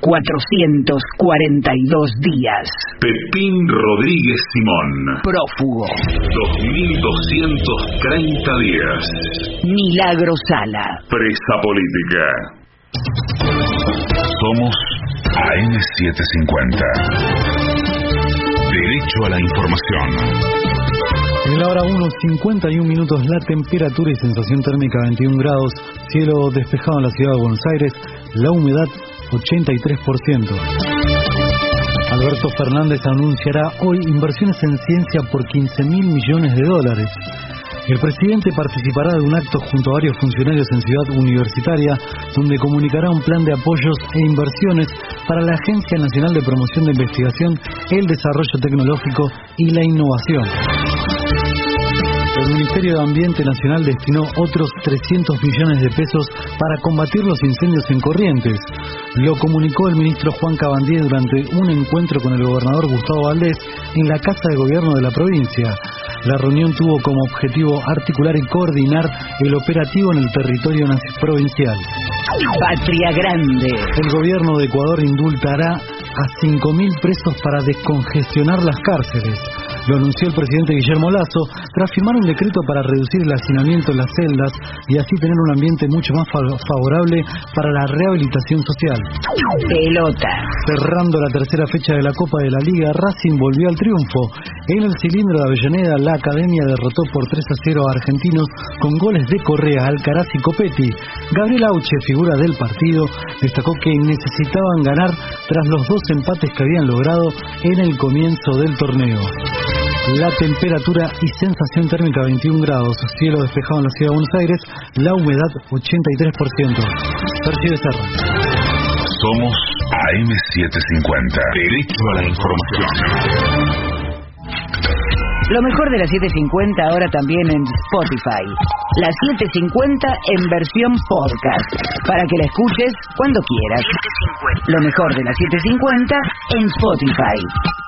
442 días. Pepín Rodríguez Simón. Prófugo. 2230 días. Milagro Sala. Presa política. Somos AM750. Derecho a la información. En la hora 1, 51 minutos, la temperatura y sensación térmica 21 grados, cielo despejado en la ciudad de Buenos Aires, la humedad 83%. Alberto Fernández anunciará hoy inversiones en ciencia por 15 mil millones de dólares. El presidente participará de un acto junto a varios funcionarios en Ciudad Universitaria, donde comunicará un plan de apoyos e inversiones para la Agencia Nacional de Promoción de Investigación, el Desarrollo Tecnológico y la Innovación. El Ministerio de Ambiente Nacional destinó otros 300 millones de pesos para combatir los incendios en Corrientes. Lo comunicó el ministro Juan Cabandier durante un encuentro con el gobernador Gustavo Valdés en la Casa de Gobierno de la provincia. La reunión tuvo como objetivo articular y coordinar el operativo en el territorio provincial. Patria Grande. El gobierno de Ecuador indultará a 5.000 presos para descongestionar las cárceles. Lo anunció el presidente Guillermo Lazo tras firmar un decreto para reducir el hacinamiento en las celdas y así tener un ambiente mucho más favorable para la rehabilitación social. Pelota. Cerrando la tercera fecha de la Copa de la Liga, Racing volvió al triunfo. En el cilindro de Avellaneda, la academia derrotó por 3 a 0 a Argentinos con goles de Correa, Alcaraz y Copetti. Gabriel Auche, figura del partido, destacó que necesitaban ganar tras los dos empates que habían logrado en el comienzo del torneo. La temperatura y sensación térmica 21 grados, cielo despejado en la ciudad de Buenos Aires, la humedad 83%. Sergio Serra. Somos AM750. Derecho a la información. Lo mejor de la 750 ahora también en Spotify. La 750 en versión podcast. Para que la escuches cuando quieras. Lo mejor de la 750 en Spotify.